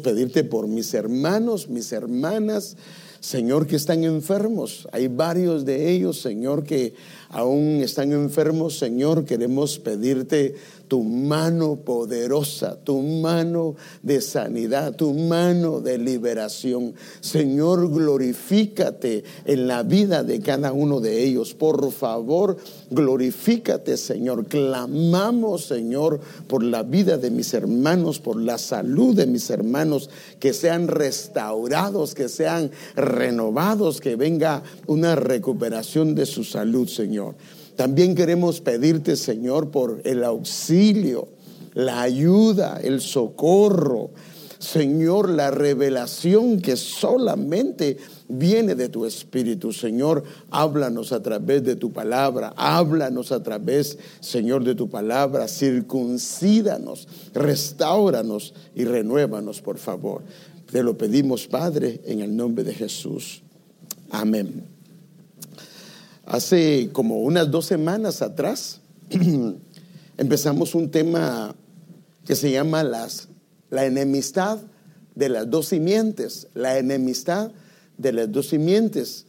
pedirte por mis hermanos, mis hermanas, Señor, que están enfermos. Hay varios de ellos, Señor, que aún están enfermos. Señor, queremos pedirte tu mano poderosa, tu mano de sanidad, tu mano de liberación. Señor, glorifícate en la vida de cada uno de ellos. Por favor, glorifícate, Señor. Clamamos, Señor, por la vida de mis hermanos, por la salud de mis hermanos, que sean restaurados, que sean renovados, que venga una recuperación de su salud, Señor. También queremos pedirte, Señor, por el auxilio, la ayuda, el socorro. Señor, la revelación que solamente viene de tu Espíritu. Señor, háblanos a través de tu palabra, háblanos a través, Señor, de tu palabra, circuncídanos, restauranos y renuévanos, por favor. Te lo pedimos, Padre, en el nombre de Jesús. Amén. Hace como unas dos semanas atrás empezamos un tema que se llama las, la enemistad de las dos simientes, la enemistad de las dos simientes.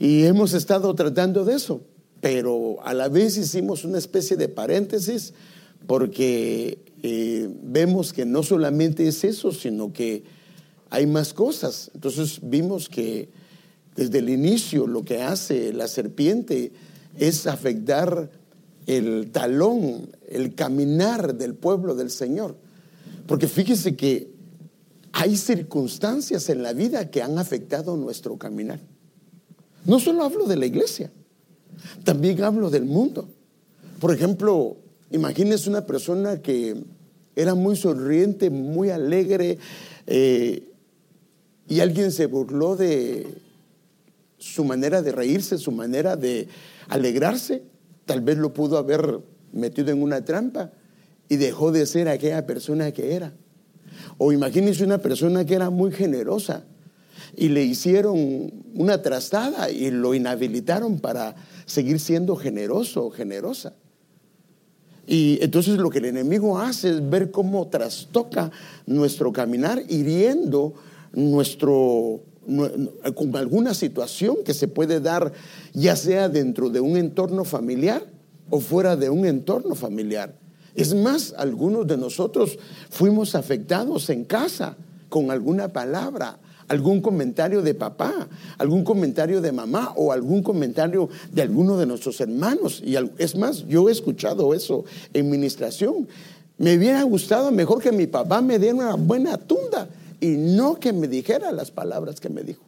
Y hemos estado tratando de eso, pero a la vez hicimos una especie de paréntesis porque eh, vemos que no solamente es eso, sino que hay más cosas. Entonces vimos que desde el inicio lo que hace la serpiente es afectar el talón, el caminar del pueblo del Señor. Porque fíjese que hay circunstancias en la vida que han afectado nuestro caminar. No solo hablo de la iglesia, también hablo del mundo. Por ejemplo, imagínese una persona que era muy sonriente, muy alegre, eh, y alguien se burló de, su manera de reírse, su manera de alegrarse, tal vez lo pudo haber metido en una trampa y dejó de ser aquella persona que era. O imagínense una persona que era muy generosa y le hicieron una trastada y lo inhabilitaron para seguir siendo generoso o generosa. Y entonces lo que el enemigo hace es ver cómo trastoca nuestro caminar, hiriendo nuestro con alguna situación que se puede dar, ya sea dentro de un entorno familiar o fuera de un entorno familiar. Es más, algunos de nosotros fuimos afectados en casa con alguna palabra, algún comentario de papá, algún comentario de mamá o algún comentario de alguno de nuestros hermanos. Y es más, yo he escuchado eso en ministración. Me hubiera gustado mejor que mi papá me diera una buena tunda y no que me dijera las palabras que me dijo.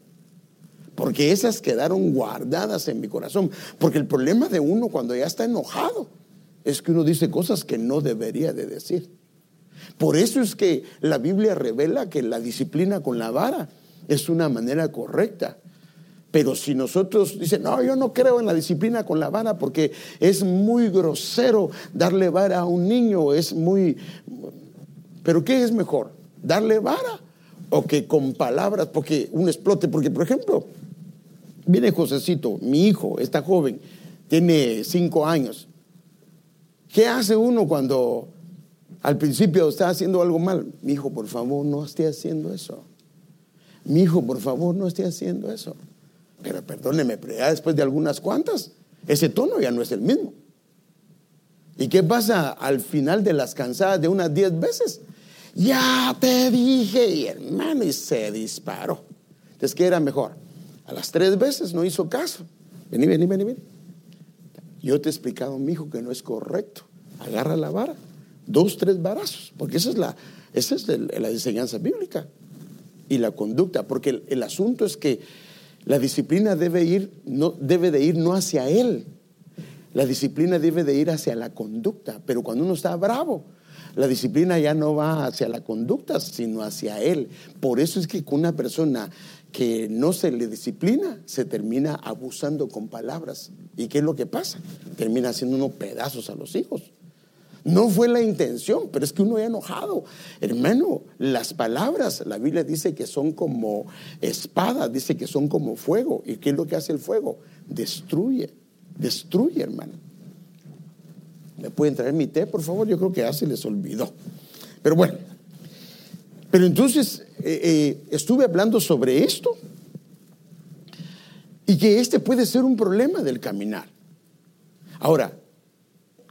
Porque esas quedaron guardadas en mi corazón. Porque el problema de uno cuando ya está enojado es que uno dice cosas que no debería de decir. Por eso es que la Biblia revela que la disciplina con la vara es una manera correcta. Pero si nosotros dicen, no, yo no creo en la disciplina con la vara porque es muy grosero darle vara a un niño, es muy... Pero ¿qué es mejor? ¿Darle vara o que con palabras, porque un explote, porque por ejemplo, viene Josecito, mi hijo, está joven, tiene cinco años. ¿Qué hace uno cuando al principio está haciendo algo mal? Mi hijo, por favor, no esté haciendo eso. Mi hijo, por favor, no esté haciendo eso. Pero perdóneme, pero ya después de algunas cuantas, ese tono ya no es el mismo. ¿Y qué pasa al final de las cansadas de unas diez veces? Ya te dije, hermano, y se disparó. Entonces, ¿qué era mejor? A las tres veces no hizo caso. Vení, vení, vení, vení. Yo te he explicado, mi hijo, que no es correcto. Agarra la vara, dos, tres varazos, porque esa es la, esa es la enseñanza bíblica y la conducta, porque el, el, asunto es que la disciplina debe ir, no, debe de ir no hacia él, la disciplina debe de ir hacia la conducta, pero cuando uno está bravo, la disciplina ya no va hacia la conducta, sino hacia él. Por eso es que con una persona que no se le disciplina, se termina abusando con palabras. ¿Y qué es lo que pasa? Termina haciendo unos pedazos a los hijos. No fue la intención, pero es que uno ha enojado. Hermano, las palabras, la Biblia dice que son como espada, dice que son como fuego. ¿Y qué es lo que hace el fuego? Destruye, destruye, hermano. ¿Me pueden traer mi té, por favor? Yo creo que ya se les olvidó. Pero bueno, Pero entonces eh, eh, estuve hablando sobre esto y que este puede ser un problema del caminar. Ahora,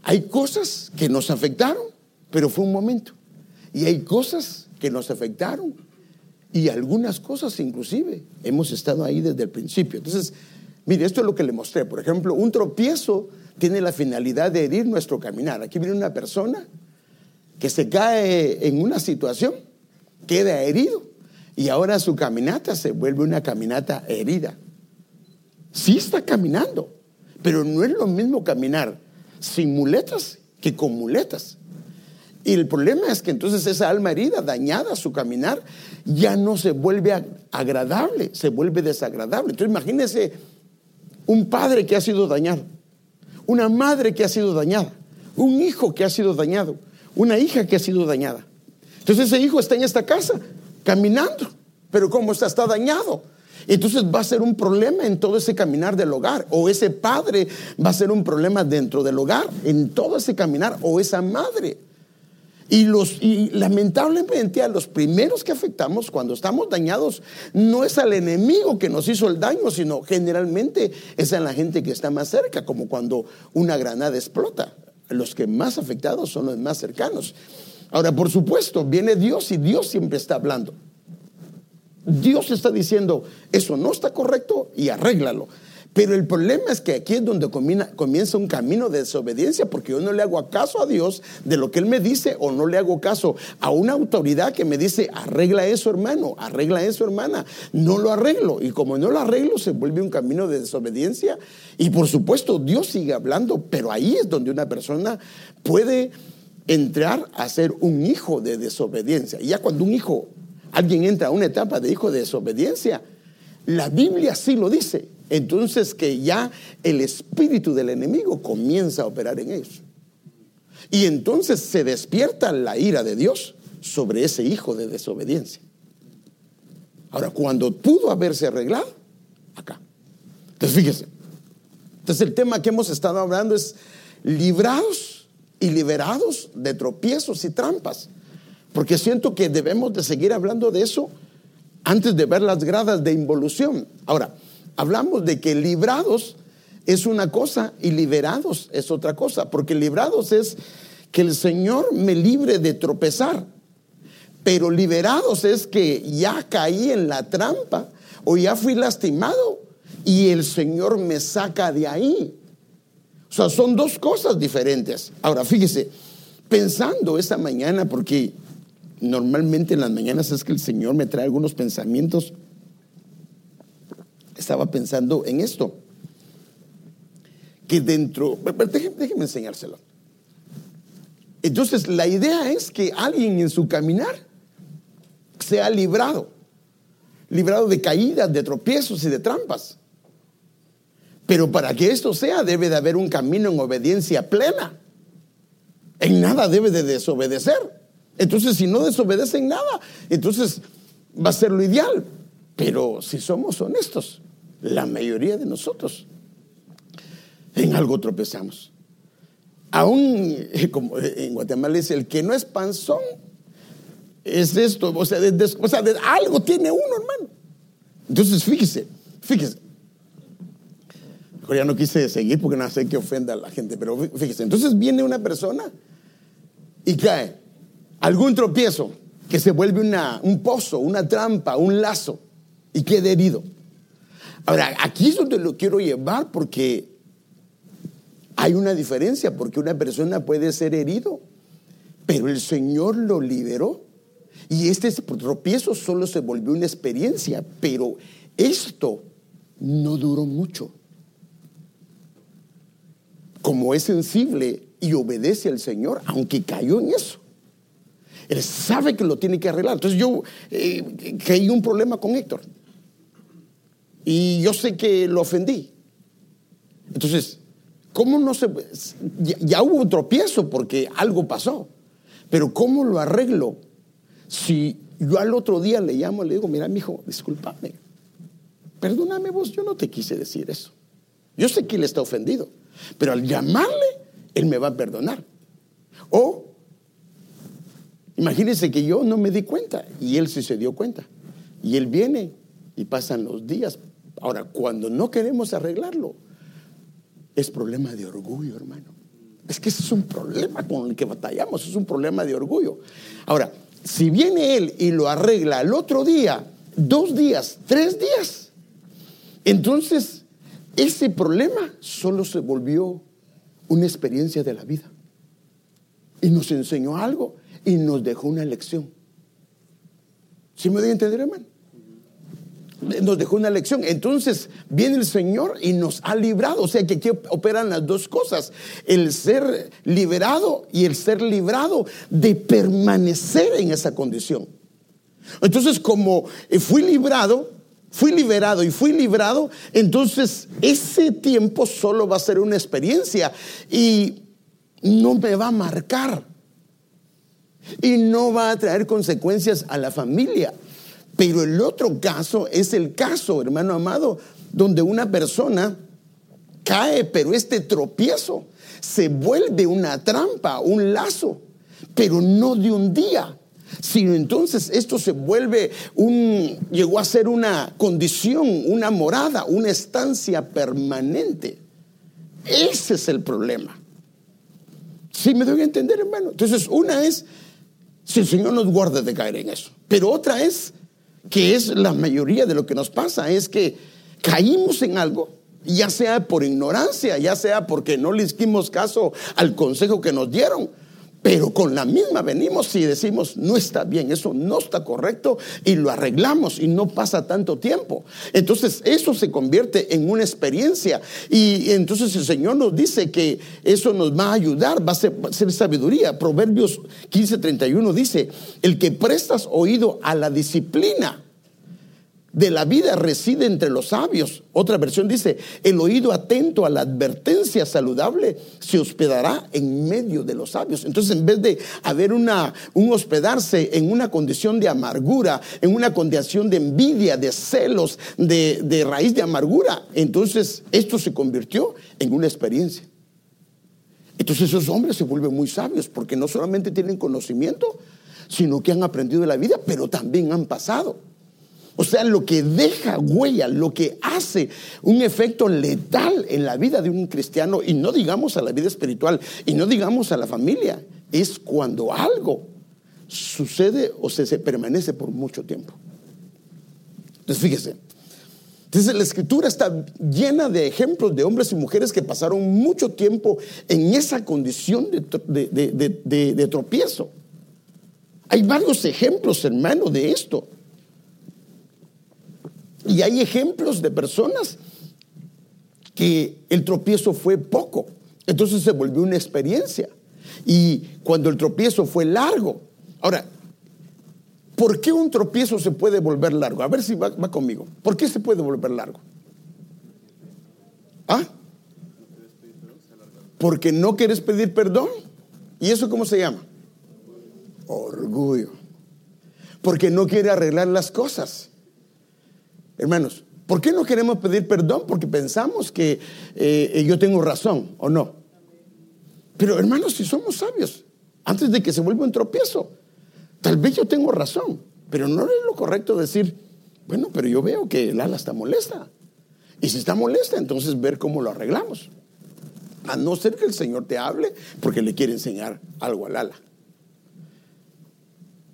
hay cosas que nos afectaron, pero fue un momento. Y hay cosas que nos afectaron y algunas cosas inclusive hemos estado ahí desde el principio. Entonces, mire, esto es lo que le mostré. Por ejemplo, un tropiezo tiene la finalidad de herir nuestro caminar. Aquí viene una persona que se cae en una situación, queda herido y ahora su caminata se vuelve una caminata herida. Sí está caminando, pero no es lo mismo caminar sin muletas que con muletas. Y el problema es que entonces esa alma herida, dañada, su caminar, ya no se vuelve agradable, se vuelve desagradable. Entonces imagínese un padre que ha sido dañado, una madre que ha sido dañada, un hijo que ha sido dañado, una hija que ha sido dañada. Entonces ese hijo está en esta casa caminando, pero como está, está dañado. Entonces va a ser un problema en todo ese caminar del hogar, o ese padre va a ser un problema dentro del hogar, en todo ese caminar, o esa madre. Y, los, y lamentablemente a los primeros que afectamos cuando estamos dañados no es al enemigo que nos hizo el daño, sino generalmente es a la gente que está más cerca, como cuando una granada explota. Los que más afectados son los más cercanos. Ahora, por supuesto, viene Dios y Dios siempre está hablando. Dios está diciendo, eso no está correcto y arréglalo. Pero el problema es que aquí es donde comienza un camino de desobediencia, porque yo no le hago caso a Dios de lo que Él me dice, o no le hago caso a una autoridad que me dice, arregla eso hermano, arregla eso hermana. No lo arreglo. Y como no lo arreglo, se vuelve un camino de desobediencia. Y por supuesto, Dios sigue hablando, pero ahí es donde una persona puede entrar a ser un hijo de desobediencia. Y ya cuando un hijo, alguien entra a una etapa de hijo de desobediencia, la Biblia sí lo dice entonces que ya el espíritu del enemigo comienza a operar en ellos. Y entonces se despierta la ira de Dios sobre ese hijo de desobediencia. Ahora, cuando pudo haberse arreglado, acá. Entonces, fíjese. Entonces, el tema que hemos estado hablando es librados y liberados de tropiezos y trampas. Porque siento que debemos de seguir hablando de eso antes de ver las gradas de involución. Ahora, hablamos de que librados es una cosa y liberados es otra cosa, porque librados es que el Señor me libre de tropezar, pero liberados es que ya caí en la trampa o ya fui lastimado y el Señor me saca de ahí. O sea, son dos cosas diferentes. Ahora, fíjese, pensando esta mañana, porque normalmente en las mañanas es que el Señor me trae algunos pensamientos estaba pensando en esto. Que dentro, déjeme, enseñárselo. Entonces, la idea es que alguien en su caminar sea librado, librado de caídas, de tropiezos y de trampas. Pero para que esto sea, debe de haber un camino en obediencia plena. En nada debe de desobedecer. Entonces, si no desobedece en nada, entonces va a ser lo ideal. Pero si somos honestos, la mayoría de nosotros en algo tropezamos. Aún, como en Guatemala dice, el que no es panzón es esto, o sea, de, algo tiene uno, hermano. Entonces, fíjese, fíjese. ya no quise seguir porque no sé que ofenda a la gente, pero fíjese. Entonces viene una persona y cae. Algún tropiezo que se vuelve una, un pozo, una trampa, un lazo y queda herido. Ahora, aquí es donde lo quiero llevar porque hay una diferencia, porque una persona puede ser herido, pero el Señor lo liberó. Y este tropiezo solo se volvió una experiencia, pero esto no duró mucho. Como es sensible y obedece al Señor, aunque cayó en eso. Él sabe que lo tiene que arreglar. Entonces yo eh, caí un problema con Héctor. Y yo sé que lo ofendí. Entonces, ¿cómo no se... Ya, hubo un tropiezo porque algo pasó. Pero ¿cómo lo arreglo? Si yo al otro día le llamo y le digo, mira, mi hijo, discúlpame. Perdóname vos, yo no te quise decir eso. Yo sé que él está ofendido. Pero al llamarle, él me va a perdonar. O Imagínense que yo no me di cuenta y él sí se dio cuenta. Y él viene y pasan los días. Ahora, cuando no queremos arreglarlo, es problema de orgullo, hermano. Es que ese es un problema con el que batallamos, es un problema de orgullo. Ahora, si viene él y lo arregla el otro día, dos días, tres días, entonces ese problema solo se volvió una experiencia de la vida. Y nos enseñó algo y nos dejó una lección. ¿Sí me doy a entender, hermano? Nos dejó una lección. Entonces viene el Señor y nos ha librado. O sea que aquí operan las dos cosas. El ser liberado y el ser librado de permanecer en esa condición. Entonces como fui librado, fui liberado y fui librado, entonces ese tiempo solo va a ser una experiencia y no me va a marcar y no va a traer consecuencias a la familia. Pero el otro caso es el caso, hermano amado, donde una persona cae, pero este tropiezo se vuelve una trampa, un lazo, pero no de un día, sino entonces esto se vuelve un, llegó a ser una condición, una morada, una estancia permanente. Ese es el problema. Si me doy a entender, hermano. Entonces, una es si el Señor nos guarda de caer en eso. Pero otra es, que es la mayoría de lo que nos pasa, es que caímos en algo, ya sea por ignorancia, ya sea porque no le hicimos caso al consejo que nos dieron, pero con la misma venimos y decimos, no está bien, eso no está correcto y lo arreglamos y no pasa tanto tiempo. Entonces eso se convierte en una experiencia y entonces el Señor nos dice que eso nos va a ayudar, va a ser, va a ser sabiduría. Proverbios 15:31 dice, el que prestas oído a la disciplina de la vida reside entre los sabios. Otra versión dice, el oído atento a la advertencia saludable se hospedará en medio de los sabios. Entonces, en vez de haber una, un hospedarse en una condición de amargura, en una condición de envidia, de celos, de, de raíz de amargura, entonces esto se convirtió en una experiencia. Entonces esos hombres se vuelven muy sabios porque no solamente tienen conocimiento, sino que han aprendido de la vida, pero también han pasado. O sea, lo que deja huella, lo que hace un efecto letal en la vida de un cristiano, y no digamos a la vida espiritual, y no digamos a la familia, es cuando algo sucede o se, permanece por mucho tiempo. Entonces, fíjese. Entonces, la escritura está llena de ejemplos de hombres y mujeres que pasaron mucho tiempo en esa condición de, de tropiezo. Hay varios ejemplos, hermano, de esto. Y hay ejemplos de personas que el tropiezo fue poco, entonces se volvió una experiencia. Y cuando el tropiezo fue largo, ahora, ¿por qué un tropiezo se puede volver largo? A ver si va, conmigo. ¿Por qué se puede volver largo? ¿Ah? Porque no quieres pedir perdón. ¿Y eso cómo se llama? Orgullo. Porque no quiere arreglar las cosas. Hermanos, ¿por qué no queremos pedir perdón? Porque pensamos que eh, yo tengo razón o no. Pero hermanos, si somos sabios, antes de que se vuelva un tropiezo, tal vez yo tengo razón, pero no es lo correcto decir, bueno, pero yo veo que el ala está molesta. Y si está molesta, entonces ver cómo lo arreglamos. A no ser que el Señor te hable porque le quiere enseñar algo al ala.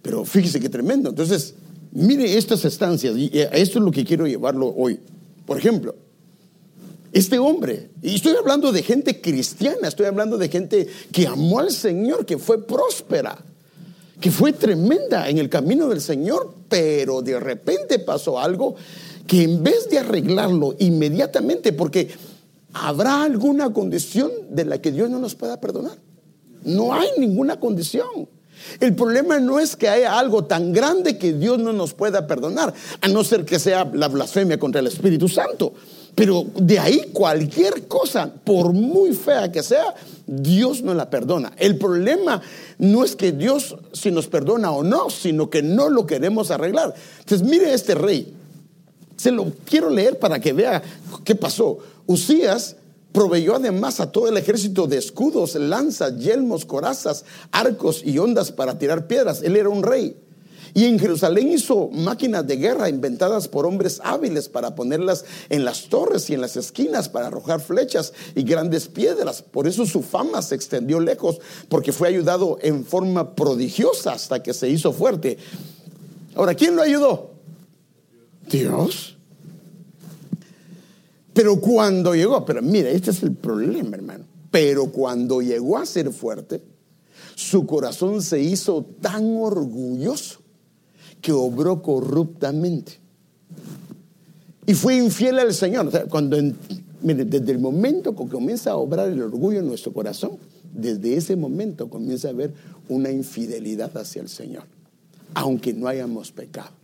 Pero fíjese qué tremendo. Entonces, Mire estas estancias, y eh, esto es lo que quiero llevarlo hoy. Por ejemplo, este hombre, y estoy hablando de gente cristiana, estoy hablando de gente que amó al Señor, que fue próspera, que fue tremenda en el camino del Señor, pero de repente pasó algo que en vez de arreglarlo inmediatamente, porque habrá alguna condición de la que Dios no nos pueda perdonar. No hay ninguna condición. El problema no es que haya algo tan grande que Dios no nos pueda perdonar, a no ser que sea la blasfemia contra el Espíritu Santo. Pero de ahí cualquier cosa, por muy fea que sea, Dios no la perdona. El problema no es que Dios si nos perdona o no, sino que no lo queremos arreglar. Entonces mire este rey. Se lo quiero leer para que vea qué pasó. Usías Proveyó además a todo el ejército de escudos, lanzas, yelmos, corazas, arcos y ondas para tirar piedras. Él era un rey. Y en Jerusalén hizo máquinas de guerra inventadas por hombres hábiles para ponerlas en las torres y en las esquinas para arrojar flechas y grandes piedras. Por eso su fama se extendió lejos, porque fue ayudado en forma prodigiosa hasta que se hizo fuerte. Ahora, ¿quién lo ayudó? Dios. Pero cuando llegó, pero mira, este es el problema, hermano. Pero cuando llegó a ser fuerte, su corazón se hizo tan orgulloso que obró corruptamente. Y fue infiel al Señor. cuando, mire, desde el momento que comienza a obrar el orgullo en nuestro corazón, desde ese momento comienza a haber una infidelidad hacia el Señor, aunque no hayamos pecado.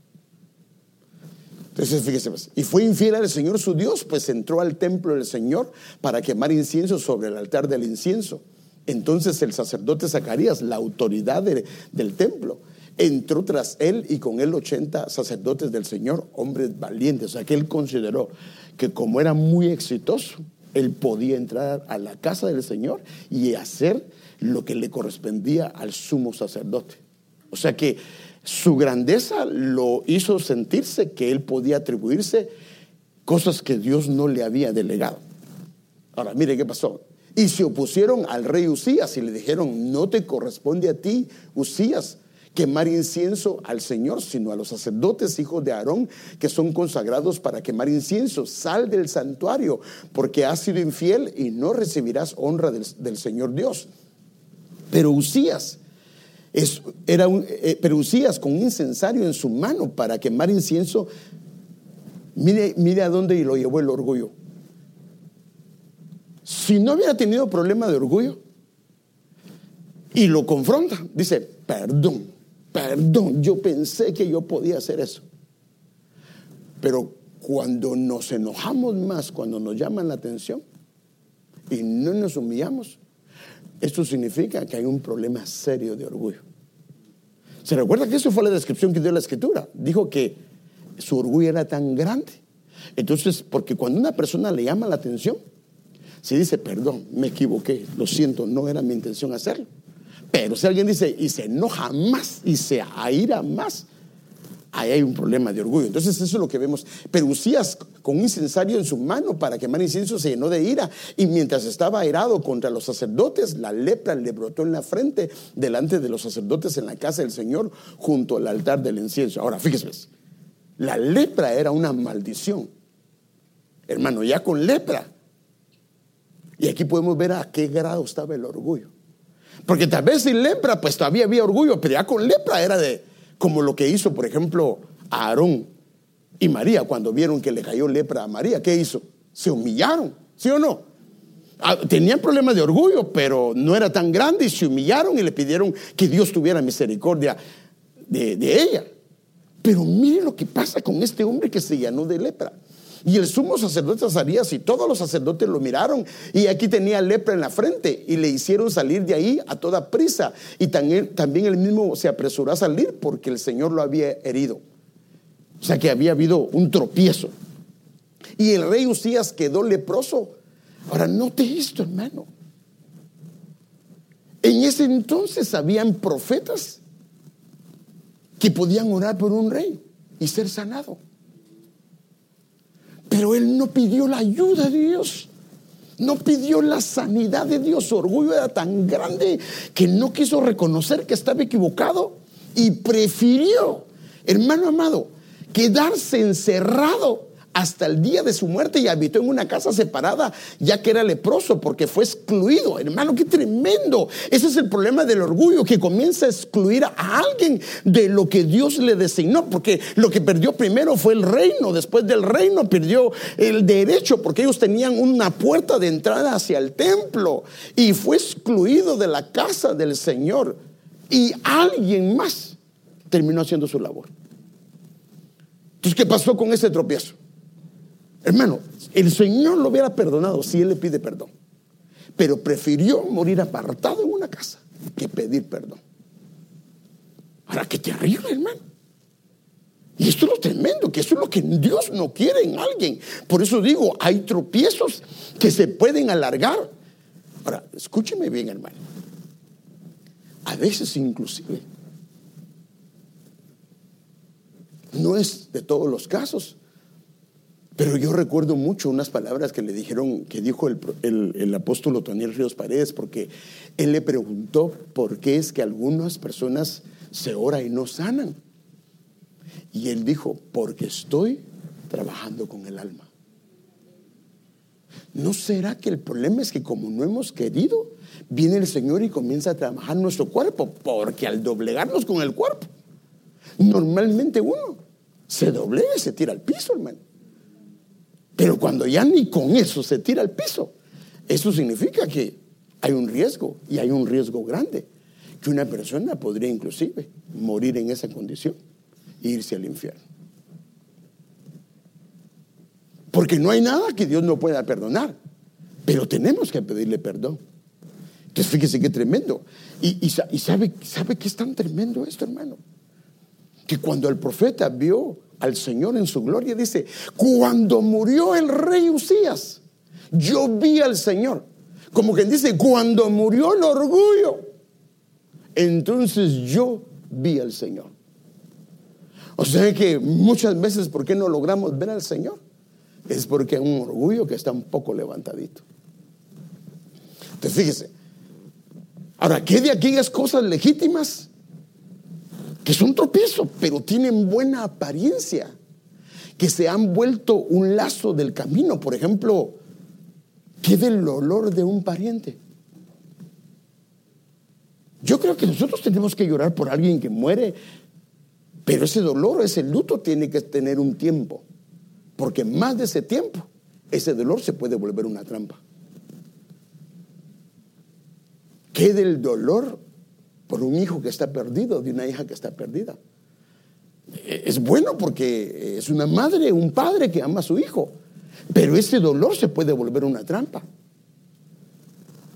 Entonces, fíjese, pues, y fue infiel al Señor su Dios, pues entró al templo del Señor para quemar incienso sobre el altar del incienso. Entonces el sacerdote Zacarías, la autoridad del templo, entró tras él y con él 80 sacerdotes del Señor, hombres valientes. O sea, que él consideró que como era muy exitoso, él podía entrar a la casa del Señor y hacer lo que le correspondía al sumo sacerdote. O sea que su grandeza lo hizo sentirse que él podía atribuirse cosas que Dios no le había delegado. Ahora, mire qué pasó. Y se opusieron al rey Usías y le dijeron, no te corresponde a ti, Usías, quemar incienso al Señor, sino a los sacerdotes, hijos de Aarón, que son consagrados para quemar incienso. Sal del santuario, porque has sido infiel y no recibirás honra del, del Señor Dios. Pero Usías era eh, pero Usías con un incensario en su mano para quemar incienso, mire, mire a dónde lo llevó el orgullo. Si no hubiera tenido problema de orgullo y lo confronta, dice, perdón, perdón, yo pensé que yo podía hacer eso. Pero cuando nos enojamos más, cuando nos llaman la atención y no nos humillamos, esto significa que hay un problema serio de orgullo. ¿Se recuerda que eso fue la descripción que dio la escritura? Dijo que su orgullo era tan grande. Entonces, porque cuando una persona le llama la atención, si dice, perdón, me equivoqué, lo siento, no era mi intención hacerlo. Pero si alguien dice y se enoja más y se aira más, ahí hay un problema de orgullo. Entonces eso es lo que vemos. Pero Usías con un incensario en su mano para quemar incienso se llenó de ira y mientras estaba airado contra los sacerdotes, la lepra le brotó en la frente delante de los sacerdotes en la casa del Señor junto al altar del incienso. Ahora fíjese, la lepra era una maldición. Hermano, ya con lepra. Y aquí podemos ver a qué grado estaba el orgullo. Porque tal vez sin lepra, pues todavía había orgullo, pero ya con lepra era de, como lo que hizo, por ejemplo, Aarón y María cuando vieron que le cayó lepra a María. ¿Qué hizo? Se humillaron, ¿sí o no? Ah, tenían problemas de orgullo, pero no era tan grande y se humillaron y le pidieron que Dios tuviera misericordia de, de ella. Pero mire lo que pasa con este hombre que se llenó de lepra. Y el sumo sacerdote Azarías y todos los sacerdotes lo miraron y aquí tenía lepra en la frente y le hicieron salir de ahí a toda prisa. Y también, también él mismo se apresuró a salir porque el Señor lo había herido. O sea que había habido un tropiezo. Y el rey Usías quedó leproso. Ahora, note esto, hermano. En ese entonces habían profetas que podían orar por un rey y ser sanado. Él no pidió la ayuda de Dios. No pidió la sanidad de Dios. Su orgullo era tan grande que no quiso reconocer que estaba equivocado y prefirió, hermano amado, quedarse encerrado hasta el día de su muerte y habitó en una casa separada, ya que era leproso, porque fue excluido. Hermano, qué tremendo. Ese es el problema del orgullo, que comienza a excluir a alguien de lo que Dios le designó, porque lo que perdió primero fue el reino, después del reino perdió el derecho, porque ellos tenían una puerta de entrada hacia el templo y fue excluido de la casa del Señor. Y alguien más terminó haciendo su labor. Entonces, ¿qué pasó con ese tropiezo? Hermano, el Señor lo hubiera perdonado si Él le pide perdón. Pero prefirió morir apartado en una casa que pedir perdón. Ahora, qué terrible, hermano. Y esto es lo tremendo, que eso es lo que Dios no quiere en alguien. Por eso digo, hay tropiezos que se pueden alargar. Ahora, escúcheme bien, hermano. A veces inclusive, no es de todos los casos, pero yo recuerdo mucho unas palabras que le dijeron, que dijo el, el, apóstol Otoniel Ríos Paredes, porque él le preguntó por qué es que algunas personas se oran y no sanan. Y él dijo, porque estoy trabajando con el alma. ¿No será que el problema es que como no hemos querido, viene el Señor y comienza a trabajar nuestro cuerpo? Porque al doblegarnos con el cuerpo, normalmente uno se doblega y se tira al piso, hermano. Pero cuando ya ni con eso se tira al piso, eso significa que hay un riesgo y hay un riesgo grande, que una persona podría inclusive morir en esa condición e irse al infierno. Porque no hay nada que Dios no pueda perdonar, pero tenemos que pedirle perdón. Entonces fíjese qué tremendo. Y, sabe, sabe que es tan tremendo esto, hermano. Que cuando el profeta vio al Señor en su gloria. Dice, cuando murió el rey Usías, yo vi al Señor. Como quien dice, cuando murió el orgullo, entonces yo vi al Señor. O sea que muchas veces, ¿por qué no logramos ver al Señor? Es porque hay un orgullo que está un poco levantadito. Entonces fíjese, ahora, ¿qué de aquellas cosas legítimas? Que son tropiezos, pero tienen buena apariencia, que se han vuelto un lazo del camino. Por ejemplo, ¿qué del olor de un pariente? Yo creo que nosotros tenemos que llorar por alguien que muere, pero ese dolor, ese luto tiene que tener un tiempo, porque más de ese tiempo, ese dolor se puede volver una trampa. ¿Qué del dolor por un hijo que está perdido, de una hija que está perdida. Es bueno porque es una madre, un padre que ama a su hijo, pero ese dolor se puede volver una trampa.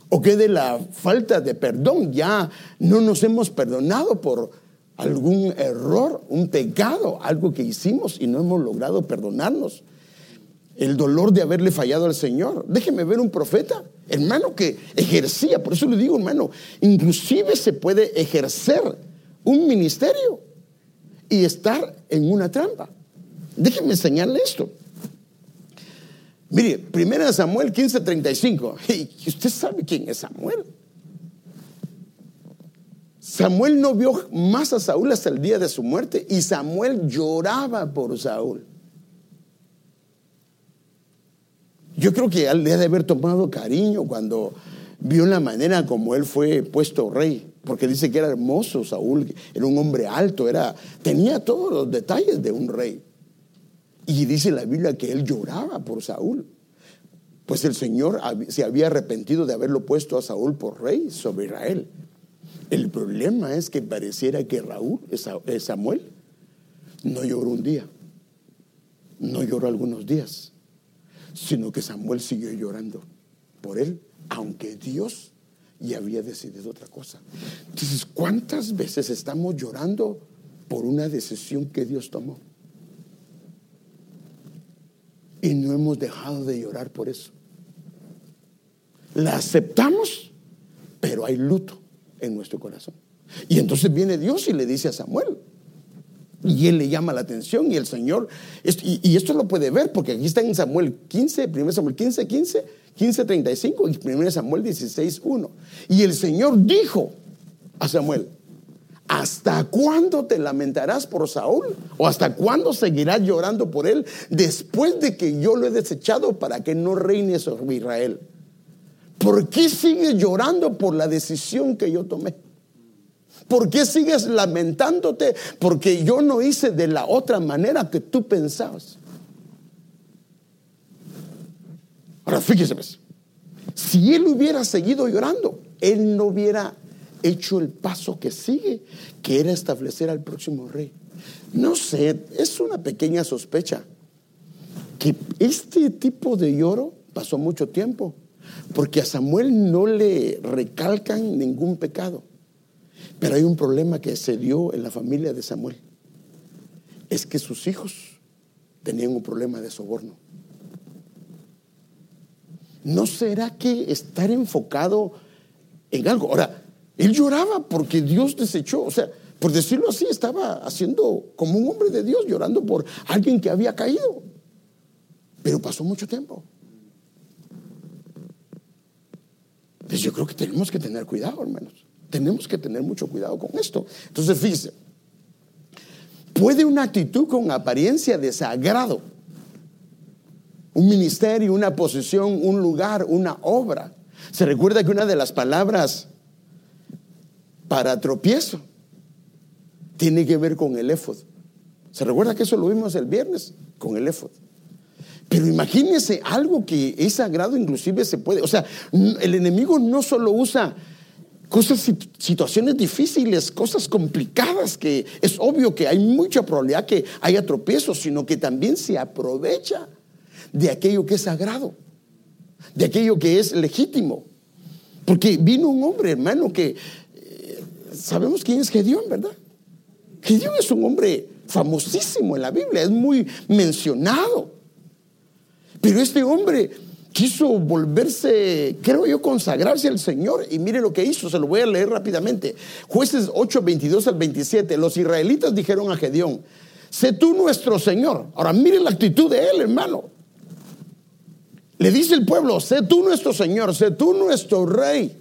O que de la falta de perdón ya no nos hemos perdonado por algún error, un pecado, algo que hicimos y no hemos logrado perdonarnos el dolor de haberle fallado al Señor. Déjeme ver un profeta, hermano, que ejercía, por eso le digo, hermano, inclusive se puede ejercer un ministerio y estar en una trampa. Déjeme enseñarle esto. Mire, primera Samuel 15:35. Y usted sabe quién es Samuel. Samuel no vio más a Saúl hasta el día de su muerte y Samuel lloraba por Saúl. Yo creo que él de haber tomado cariño cuando vio la manera como él fue puesto rey, porque dice que era hermoso Saúl, era un hombre alto, era, tenía todos los detalles de un rey. Y dice la Biblia que él lloraba por Saúl. Pues el Señor se había arrepentido de haberlo puesto a Saúl por rey sobre Israel. El problema es que pareciera que Raúl, Samuel, no lloró un día, no lloró algunos días sino que Samuel siguió llorando por él, aunque Dios ya había decidido otra cosa. Entonces, ¿cuántas veces estamos llorando por una decisión que Dios tomó? Y no hemos dejado de llorar por eso. La aceptamos, pero hay luto en nuestro corazón. Y entonces viene Dios y le dice a Samuel, y él le llama la atención y el Señor, y, esto lo puede ver porque aquí está en Samuel 15, 1 Samuel 15, 15, 15, 35 y 1 Samuel 16, 1. Y el Señor dijo a Samuel, ¿hasta cuándo te lamentarás por Saúl? ¿O hasta cuándo seguirás llorando por él después de que yo lo he desechado para que no reine sobre Israel? ¿Por qué sigues llorando por la decisión que yo tomé? ¿Por qué sigues lamentándote? Porque yo no hice de la otra manera que tú pensabas. Ahora fíjese, pues, si él hubiera seguido llorando, él no hubiera hecho el paso que sigue, que era establecer al próximo rey. No sé, es una pequeña sospecha que este tipo de lloro pasó mucho tiempo, porque a Samuel no le recalcan ningún pecado. Pero hay un problema que se dio en la familia de Samuel. es que sus hijos tenían un problema de soborno. ¿No será que estar enfocado en algo? Ahora, él lloraba porque Dios desechó, o sea, por decirlo así, estaba haciendo como un hombre de Dios, llorando por alguien que había caído. Pero pasó mucho tiempo. Entonces yo creo que tenemos que tener cuidado, hermanos. Tenemos que tener mucho cuidado con esto. Entonces, fíjese, puede una actitud con apariencia de sagrado, un ministerio, una posición, un lugar, una obra. Se recuerda que una de las palabras para tropiezo tiene que ver con el éfod. ¿Se recuerda que eso lo vimos el viernes? Con el éfod. Pero imagínese algo que es sagrado, inclusive se puede. O sea, el enemigo no solo usa cosas, situaciones difíciles, cosas complicadas, que es obvio que hay mucha probabilidad que haya tropiezos, sino que también se aprovecha de aquello que es sagrado, de aquello que es legítimo. Porque vino un hombre, hermano, que eh, sabemos quién es Gedeón, ¿verdad? Gedeón es un hombre famosísimo en la Biblia, es muy mencionado. Pero este hombre quiso volverse, creo yo, consagrarse al Señor. Y mire lo que hizo, se lo voy a leer rápidamente. Jueces 8, 22 al 27. Los israelitas dijeron a Gedeón, sé tú nuestro Señor. Ahora mire la actitud de él, hermano. Le dice el pueblo, sé tú nuestro Señor, sé tú nuestro rey.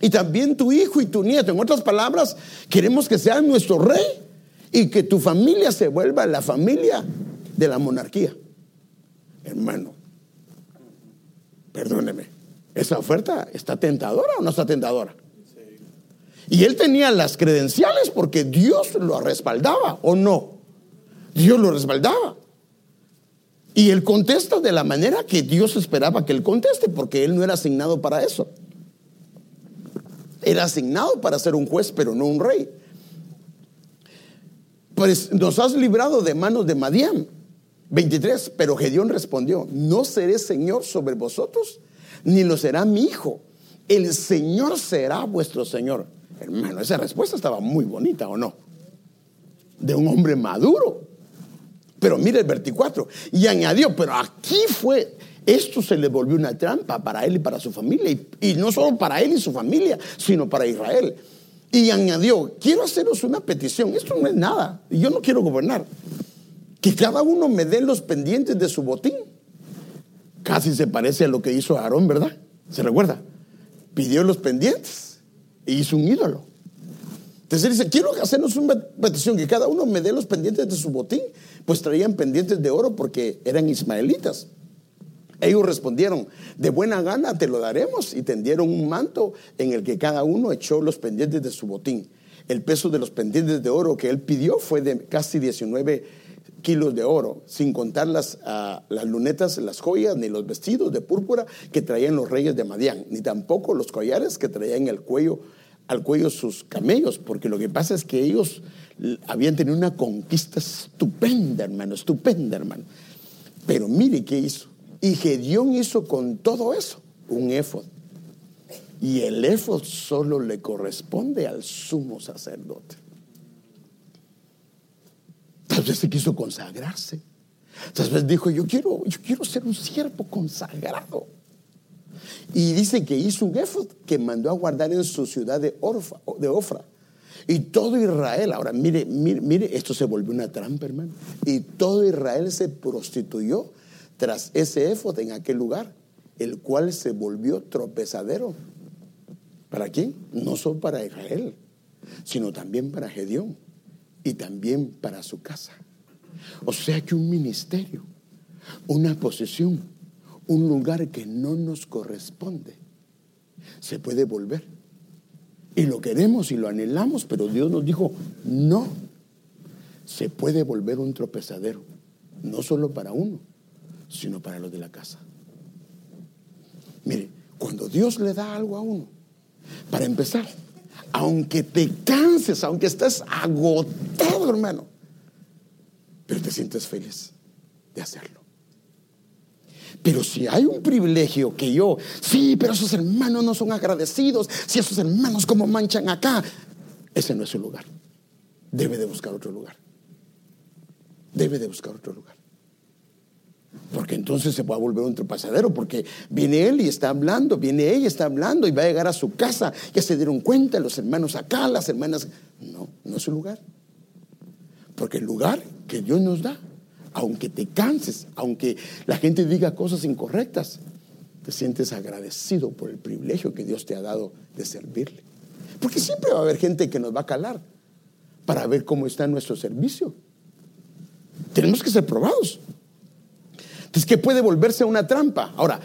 Y también tu hijo y tu nieto. En otras palabras, queremos que seas nuestro rey y que tu familia se vuelva la familia de la monarquía. Hermano, Perdóneme, ¿esa oferta está tentadora o no está tentadora? Y él tenía las credenciales porque Dios lo respaldaba o no. Dios lo respaldaba. Y él contesta de la manera que Dios esperaba que él conteste, porque él no era asignado para eso. Era asignado para ser un juez, pero no un rey. Pues nos has librado de manos de Madián 23, pero Gedeón respondió, no seré Señor sobre vosotros, ni lo será mi hijo. El Señor será vuestro Señor. Hermano, esa respuesta estaba muy bonita, ¿o no? De un hombre maduro. Pero mire el 24, y añadió, pero aquí fue, esto se le volvió una trampa para él y para su familia, y, no solo para él y su familia, sino para Israel. Y añadió, quiero haceros una petición, esto no es nada, yo no quiero gobernar, que cada uno me dé los pendientes de su botín. Casi se parece a lo que hizo Aarón, ¿verdad? ¿Se recuerda? Pidió los pendientes e hizo un ídolo. Entonces dice, quiero hacernos una petición, que cada uno me dé los pendientes de su botín. Pues traían pendientes de oro porque eran ismaelitas. Ellos respondieron, de buena gana te lo daremos y tendieron un manto en el que cada uno echó los pendientes de su botín. El peso de los pendientes de oro que él pidió fue de casi 19 kilos de oro, sin contar las, ah, las lunetas, las joyas, ni los vestidos de púrpura que traían los reyes de Madián, ni tampoco los collares que traían el cuello, al cuello sus camellos, porque lo que pasa es que ellos habían tenido una conquista estupenda, hermano, estupenda, hermano. Pero mire qué hizo. Y Gedeón hizo con todo eso un éfod. Y el éfod solo le corresponde al sumo sacerdote. Tal vez se quiso consagrarse. Tal dijo, yo quiero, yo quiero ser un siervo consagrado. Y dice que hizo un éfod que mandó a guardar en su ciudad de, de Ofra. Y todo Israel, ahora mire, mire, mire, esto se volvió una trampa, hermano. Y todo Israel se prostituyó tras ese éfod en aquel lugar, el cual se volvió tropezadero. ¿Para quién? No solo para Israel, sino también para Gedeón y también para su casa. O sea que un ministerio, una posesión, un lugar que no nos corresponde, se puede volver. Y lo queremos y lo anhelamos, pero Dios nos dijo, no, se puede volver un tropezadero, no solo para uno, sino para los de la casa. Mire, cuando Dios le da algo a uno, para empezar, aunque te canses, aunque estés agotado, hermano, pero te sientes feliz de hacerlo. Pero si hay un privilegio que yo, sí, pero esos hermanos no son agradecidos, si esos hermanos como manchan acá, ese no es su lugar. Debe de buscar otro lugar. debe de buscar otro lugar. Porque entonces se va a volver un pasadero, porque viene él y está hablando, viene ella y está hablando y va a llegar a su casa. Ya se dieron cuenta los hermanos acá, las hermanas. No, no es su lugar. Porque el lugar que Dios nos da, aunque te canses, aunque la gente diga cosas incorrectas, te sientes agradecido por el privilegio que Dios te ha dado de servirle. Porque siempre va a haber gente que nos va a calar para ver cómo está nuestro servicio. Tenemos que ser probados. Entonces, ¿qué puede volverse una trampa? Ahora,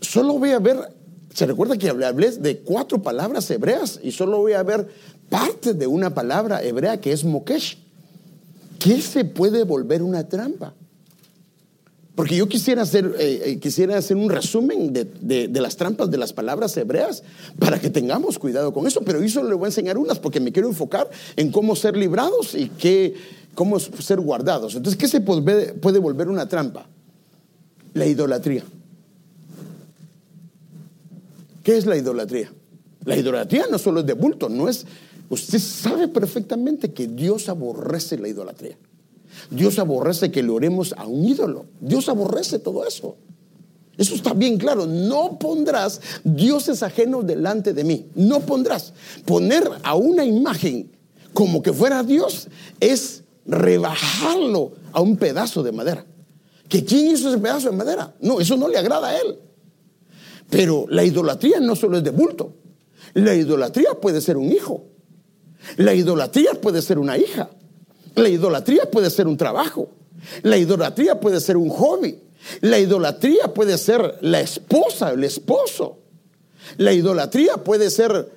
solo voy a ver, se recuerda que hablé de cuatro palabras hebreas y solo voy a ver parte de una palabra hebrea que es mokesh. ¿Qué se puede volver una trampa? Porque yo quisiera hacer, eh, eh, quisiera hacer un resumen de, de, las trampas de las palabras hebreas para que tengamos cuidado con eso, pero yo solo le voy a enseñar unas porque me quiero enfocar en cómo ser librados y qué, cómo ser guardados. Entonces, ¿qué se puede, puede volver una trampa? La idolatría. ¿Qué es la idolatría? La idolatría no solo es de bulto, no es... Usted sabe perfectamente que Dios aborrece la idolatría. Dios aborrece que le oremos a un ídolo. Dios aborrece todo eso. Eso está bien claro. No pondrás dioses ajenos delante de mí. No pondrás. Poner a una imagen como que fuera Dios es rebajarlo a un pedazo de madera. ¿Que quién hizo ese pedazo de madera? No, eso no le agrada a él. Pero la idolatría no solo es de bulto. La idolatría puede ser un hijo. La idolatría puede ser una hija. La idolatría puede ser un trabajo. La idolatría puede ser un hobby. La idolatría puede ser la esposa, el esposo. La idolatría puede ser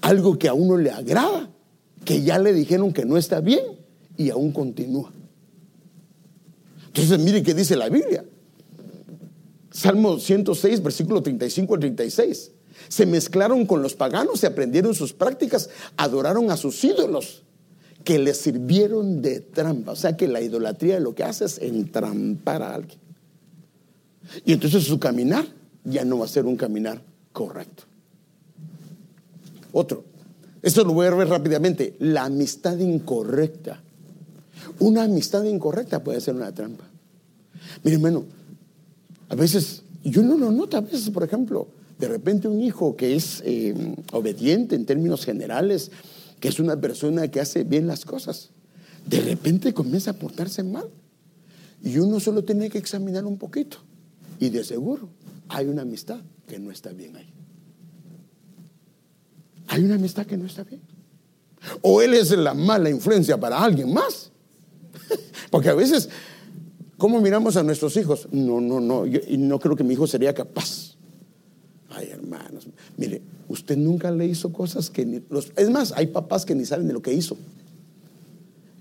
algo que a uno le agrada, que ya le dijeron que no está bien y aún continúa. Entonces, miren qué dice la Biblia. Salmo 106, versículo 35 al 36. Se mezclaron con los paganos, se aprendieron sus prácticas, adoraron a sus ídolos que les sirvieron de trampa. O sea que la idolatría lo que hace es entrampar a alguien. Y entonces su caminar ya no va a ser un caminar correcto. Otro, esto lo voy a ver rápidamente, la amistad incorrecta. Una amistad incorrecta puede ser una trampa. Mire, hermano, a veces, yo no lo noto, a veces, por ejemplo, de repente un hijo que es eh, obediente en términos generales, que es una persona que hace bien las cosas, de repente comienza a portarse mal. Y uno solo tiene que examinar un poquito. Y de seguro hay una amistad que no está bien ahí. Hay una amistad que no está bien. O él es la mala influencia para alguien más. Porque a veces, ¿cómo miramos a nuestros hijos? No, no, no, y no creo que mi hijo sería capaz. Ay, hermanos, mire, usted nunca le hizo cosas que ni los, es más, hay papás que ni saben de lo que hizo.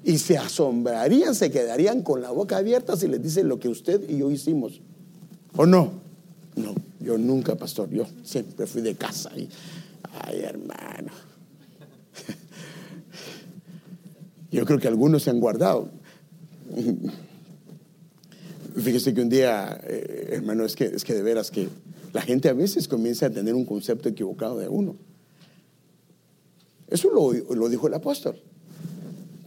Y se asombrarían, se quedarían con la boca abierta si les dicen lo que usted y yo hicimos. ¿O no? No, yo nunca, pastor, yo siempre fui de casa. Y, ay, hermano. Yo creo que algunos se han guardado. Fíjese que un día, eh, hermano, es que, es que de veras que la gente a veces comienza a tener un concepto equivocado de uno. Eso lo, lo dijo el apóstol.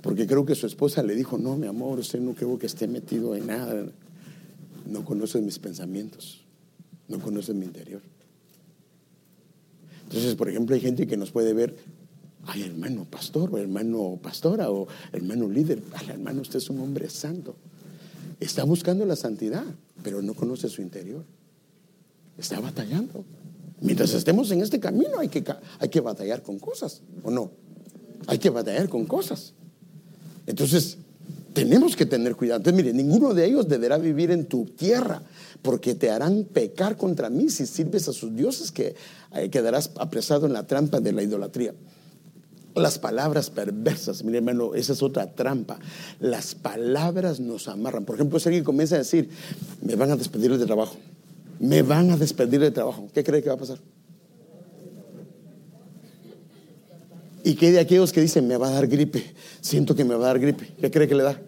Porque creo que su esposa le dijo, no, mi amor, usted no creo que esté metido en nada. No conoce mis pensamientos. No conoce mi interior. Entonces, por ejemplo, hay gente que nos puede ver ay hermano pastor o hermano pastora o hermano líder, ay hermano, usted es un hombre santo. Está buscando la santidad, pero no conoce su interior. Está batallando. Mientras estemos en este camino hay que, hay que batallar con cosas, ¿o no? Hay que batallar con cosas. Entonces, tenemos que tener cuidado. Entonces, mire, ninguno de ellos deberá vivir en tu tierra, porque te harán pecar contra mí si sirves a sus dioses, que eh, quedarás apresado en la trampa de la idolatría. Las palabras perversas, mi hermano, esa es otra trampa. Las palabras nos amarran. Por ejemplo, si alguien comienza a decir, me van a despedir de trabajo, me van a despedir de trabajo, ¿qué cree que va a pasar? ¿Y qué de aquellos que dicen, me va a dar gripe? Siento que me va a dar gripe. ¿Qué cree que le da?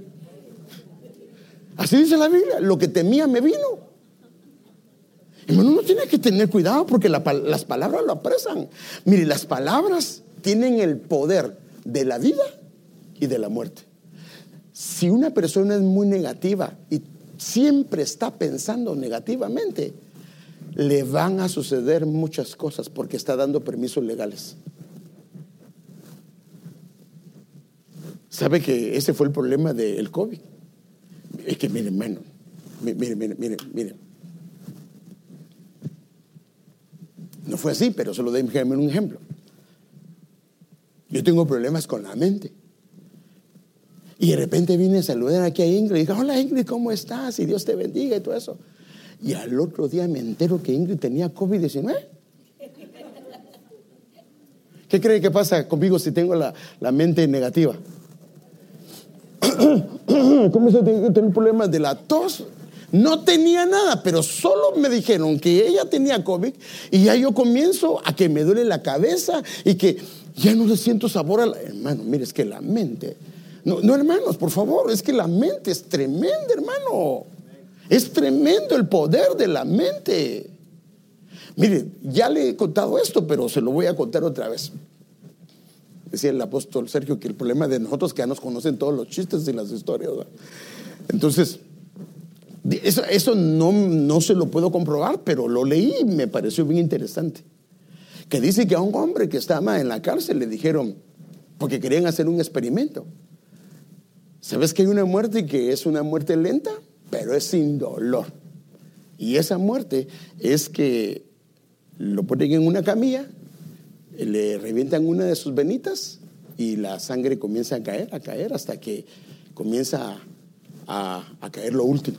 Así dice la Biblia, lo que temía me vino. Hermano, uno tiene que tener cuidado porque las palabras lo apresan. Mire, las palabras tienen el poder de la vida y de la muerte. Si una persona es muy negativa y siempre está pensando negativamente, le van a suceder muchas cosas porque está dando permisos legales. ¿Sabe que ese fue el problema del COVID? Es que miren, hermano, miren, miren, miren, miren. No fue así, pero solo déjenme un ejemplo. Yo tengo problemas con la mente. Y de repente vine a saludar aquí a Ingrid y dije, hola Ingrid, ¿cómo estás? Y Dios te bendiga y todo eso. Y al otro día me entero que Ingrid tenía COVID-19. ¿Qué cree que pasa conmigo si tengo la, mente negativa? Comienzo a tener problemas de la tos. No tenía nada, pero solo me dijeron que ella tenía COVID y ya yo comienzo a que me duele la cabeza y que ya no le siento sabor a la... Hermano, mire, es que la mente... No, no, hermanos, por favor, es que la mente es tremenda, hermano. Es tremendo el poder de la mente. Mire, ya le he contado esto, pero se lo voy a contar otra vez. Decía el apóstol Sergio que el problema de nosotros que ya nos conocen todos los chistes y las historias. Entonces, eso, eso no, no, se lo puedo comprobar, pero lo leí y me pareció bien interesante. Que dice que a un hombre que estaba en la cárcel le dijeron, porque querían hacer un experimento. ¿Sabes que hay una muerte que es una muerte lenta? pero es sin dolor. Y esa muerte es que lo ponen en una camilla, le revientan una de sus venitas y la sangre comienza a caer, a caer, hasta que comienza a, caer lo último.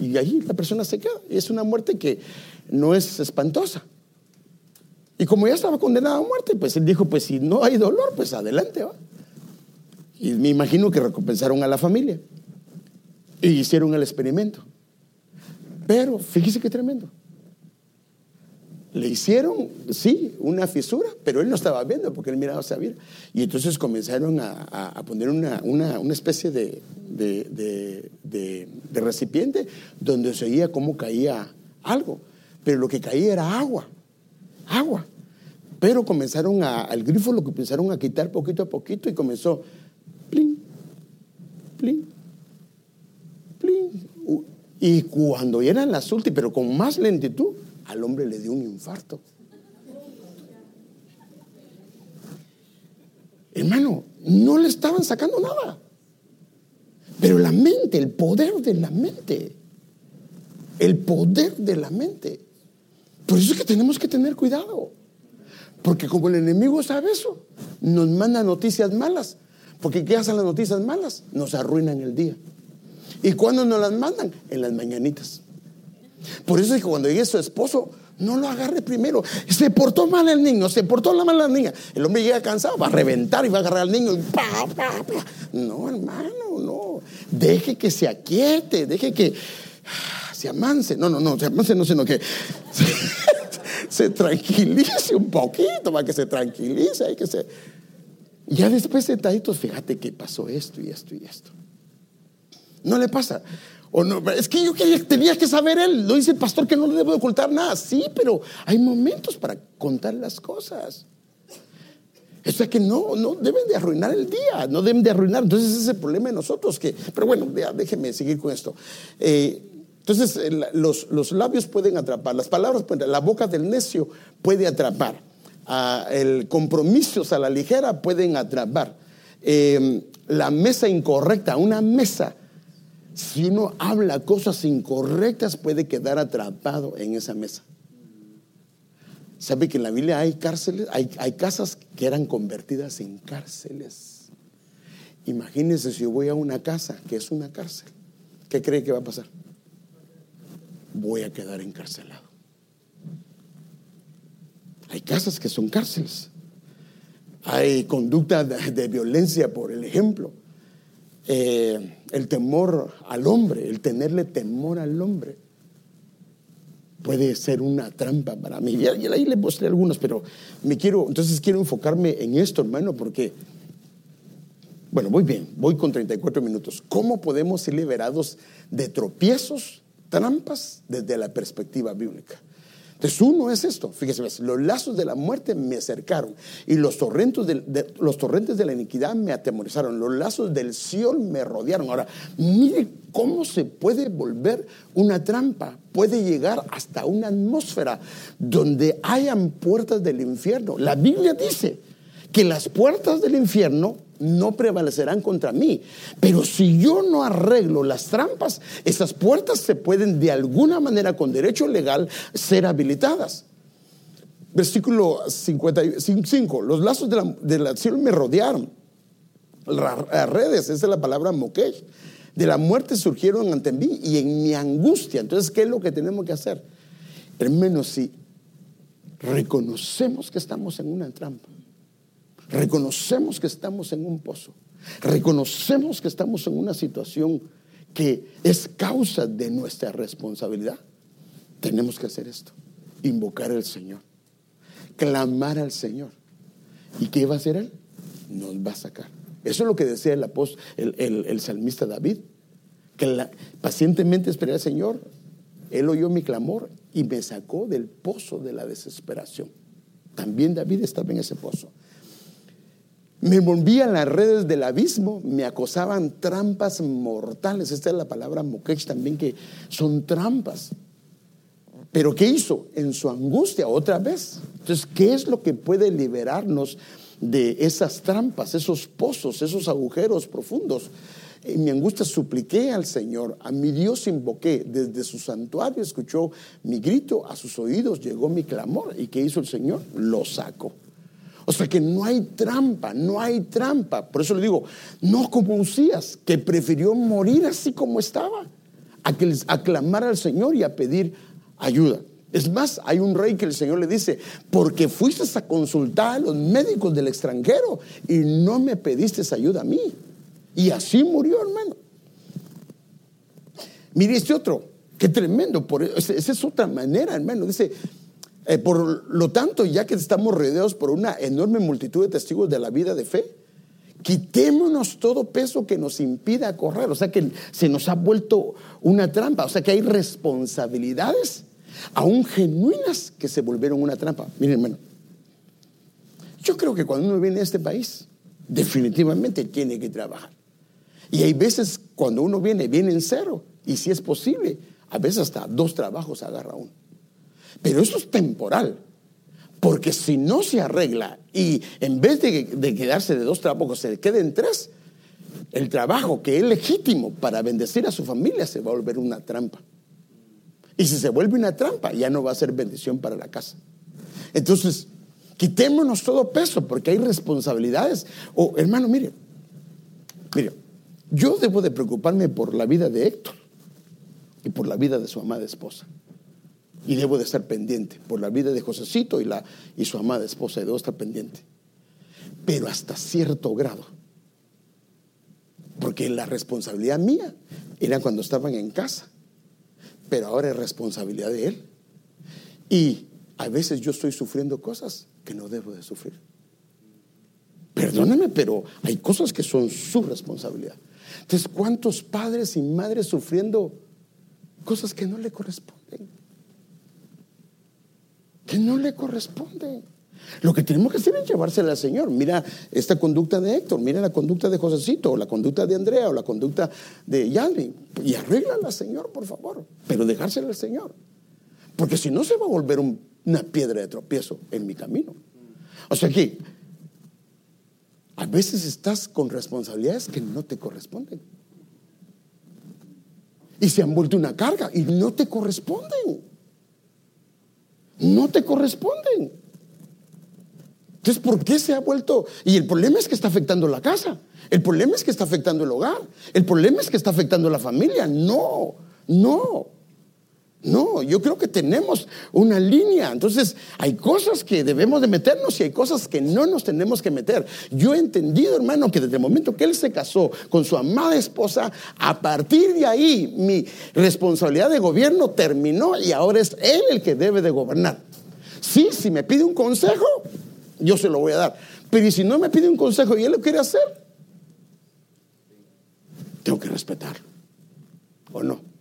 Y ahí la persona se queda. Es una muerte que no es espantosa. Y como ya estaba condenado a muerte, pues él dijo, pues si no hay dolor, pues adelante va. Y me imagino que recompensaron a la familia. Y hicieron el experimento. Pero fíjese qué tremendo. Le hicieron, sí, una fisura, pero él no estaba viendo porque él miraba hacia vida. Y entonces comenzaron a, poner una, especie de, de, recipiente donde se oía cómo caía algo. Pero lo que caía era agua, agua. Pero comenzaron a, al grifo lo que comenzaron a quitar poquito a poquito y comenzó, plin, y cuando eran las últimas, pero con más lentitud, al hombre le dio un infarto. Hermano, no le estaban sacando nada. Pero la mente, el poder de la mente, el poder de la mente. Por eso es que tenemos que tener cuidado. Porque como el enemigo sabe eso, nos manda noticias malas. Porque ¿qué hacen las noticias malas? Nos arruinan el día. ¿Y cuándo nos las mandan? En las mañanitas. Por eso es que cuando llegue su esposo, no lo agarre primero. Se portó mal el niño, se portó mal la niña. El hombre llega cansado, va a reventar y va a agarrar al niño y. No, hermano, no. Deje que se aquiete, deje que se amance. No, no, no, se amance no, sino que se, se tranquilice un poquito, para que se tranquilice, hay que se... Ya después sentaditos, fíjate que pasó esto y esto y esto. No le pasa. O no, es que yo quería, tenía que saber él. Lo dice el pastor que no le debo ocultar nada. Sí, pero hay momentos para contar las cosas. O sea que no, no deben de arruinar el día, no deben de arruinar. Entonces ese es el problema de nosotros. Que, pero bueno, déjeme seguir con esto. Eh, entonces los, los, labios pueden atrapar, las palabras, la boca del necio puede atrapar. El compromiso a la ligera pueden atrapar. Eh, la mesa incorrecta, una mesa si uno habla cosas incorrectas, puede quedar atrapado en esa mesa. ¿Sabe que en la Biblia hay cárceles? Hay, hay casas que eran convertidas en cárceles. Imagínense si yo voy a una casa que es una cárcel. ¿Qué cree que va a pasar? Voy a quedar encarcelado. Hay casas que son cárceles. Hay conducta de violencia, por ejemplo. Eh, el temor al hombre, el tenerle temor al hombre, puede ser una trampa para mí. Y ahí le mostré algunos, pero me quiero, entonces quiero enfocarme en esto, hermano, porque, bueno, voy bien, voy con 34 minutos. ¿Cómo podemos ser liberados de tropiezos, trampas, desde la perspectiva bíblica? Entonces uno es esto, fíjese, los lazos de la muerte me acercaron y los torrentes de, los torrentes de la iniquidad me atemorizaron, los lazos del cielo me rodearon. Ahora, mire cómo se puede volver una trampa, puede llegar hasta una atmósfera donde hayan puertas del infierno. La Biblia dice que las puertas del infierno no prevalecerán contra mí. Pero si yo no arreglo las trampas, esas puertas se pueden de alguna manera con derecho legal ser habilitadas. Versículo 55, los lazos de la, cielo me rodearon. Las redes, esa es la palabra moquesh. De la muerte surgieron ante mí y en mi angustia. Entonces, ¿qué es lo que tenemos que hacer? Hermanos, si reconocemos que estamos en una trampa, reconocemos que estamos en un pozo, reconocemos que estamos en una situación que es causa de nuestra responsabilidad, tenemos que hacer esto, invocar al Señor, clamar al Señor. ¿Y qué va a hacer Él? Nos va a sacar. Eso es lo que decía el, apóstol, el, salmista David, que pacientemente esperé al Señor, Él oyó mi clamor y me sacó del pozo de la desesperación. También David estaba en ese pozo. Me volvía en las redes del abismo, me acosaban trampas mortales. Esta es la palabra mokech también, que son trampas. Pero ¿qué hizo? En su angustia, otra vez. Entonces, ¿qué es lo que puede liberarnos de esas trampas, esos pozos, esos agujeros profundos? En mi angustia supliqué al Señor, a mi Dios invoqué, desde su santuario escuchó mi grito, a sus oídos llegó mi clamor. ¿Y qué hizo el Señor? Lo sacó. O sea que no hay trampa, no hay trampa. Por eso le digo, no como Usías, que prefirió morir así como estaba, a, que les, clamar al Señor y a pedir ayuda. Es más, hay un rey que el Señor le dice, porque fuiste a consultar a los médicos del extranjero y no me pediste ayuda a mí. Y así murió, hermano. Mire este otro, qué tremendo. Por, esa es otra manera, hermano. Dice, eh, por lo tanto, ya que estamos rodeados por una enorme multitud de testigos de la vida de fe, quitémonos todo peso que nos impida correr. O sea que se nos ha vuelto una trampa. O sea que hay responsabilidades, aún genuinas, que se volvieron una trampa. Miren, hermano, yo creo que cuando uno viene a este país, definitivamente tiene que trabajar. Y hay veces cuando uno viene, viene en cero. Y si es posible, a veces hasta dos trabajos agarra uno. Pero eso es temporal. Porque si no se arregla y en vez de, quedarse de dos trabajos se quede en tres, el trabajo que es legítimo para bendecir a su familia se va a volver una trampa. Y si se vuelve una trampa, ya no va a ser bendición para la casa. Entonces, quitémonos todo peso porque hay responsabilidades. O, hermano, mire, mire, yo debo de preocuparme por la vida de Héctor y por la vida de su amada esposa. Y debo de estar pendiente por la vida de Josecito y, la, y su amada esposa, debo estar pendiente. Pero hasta cierto grado. Porque la responsabilidad mía era cuando estaban en casa. Pero ahora es responsabilidad de él. Y a veces yo estoy sufriendo cosas que no debo de sufrir. Perdóneme, pero hay cosas que son su responsabilidad. Entonces, ¿cuántos padres y madres sufriendo cosas que no le corresponden? Que no le corresponde. Lo que tenemos que hacer es llevársela al Señor. Mira esta conducta de Héctor, mira la conducta de Josecito, o la conducta de Andrea, o la conducta de Yanni. Y arréglala, Señor, por favor. Pero dejársela al Señor. Porque si no, se va a volver una piedra de tropiezo en mi camino. O sea que a veces estás con responsabilidades que no te corresponden. Y se han vuelto una carga y no te corresponden no te corresponden. Entonces, ¿por qué se ha vuelto? Y el problema es que está afectando la casa. El problema es que está afectando el hogar. El problema es que está afectando la familia. No, no. No, yo creo que tenemos una línea. Entonces, hay cosas que debemos de meternos y hay cosas que no nos tenemos que meter. Yo he entendido, hermano, que desde el momento que él se casó con su amada esposa, a partir de ahí mi responsabilidad de gobierno terminó y ahora es él el que debe de gobernar. Sí, si me pide un consejo, yo se lo voy a dar. Pero si no me pide un consejo y él lo quiere hacer, tengo que respetarlo. ¿O no?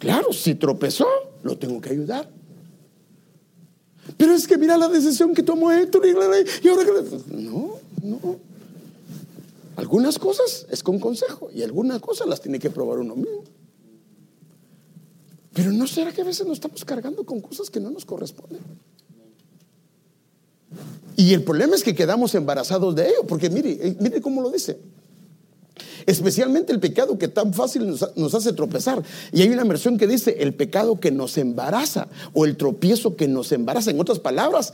Claro, si tropezó, lo tengo que ayudar. Pero es que mira la decisión que tomó Héctor y, ahora No, no. Algunas cosas es con consejo y algunas cosas las tiene que probar uno mismo. Pero no será que a veces nos estamos cargando con cosas que no nos corresponden. Y el problema es que quedamos embarazados de ello, porque mire, eh, mire cómo lo dice. Especialmente el pecado que tan fácil nos, hace tropezar. Y hay una versión que dice el pecado que nos embaraza o el tropiezo que nos embaraza. En otras palabras,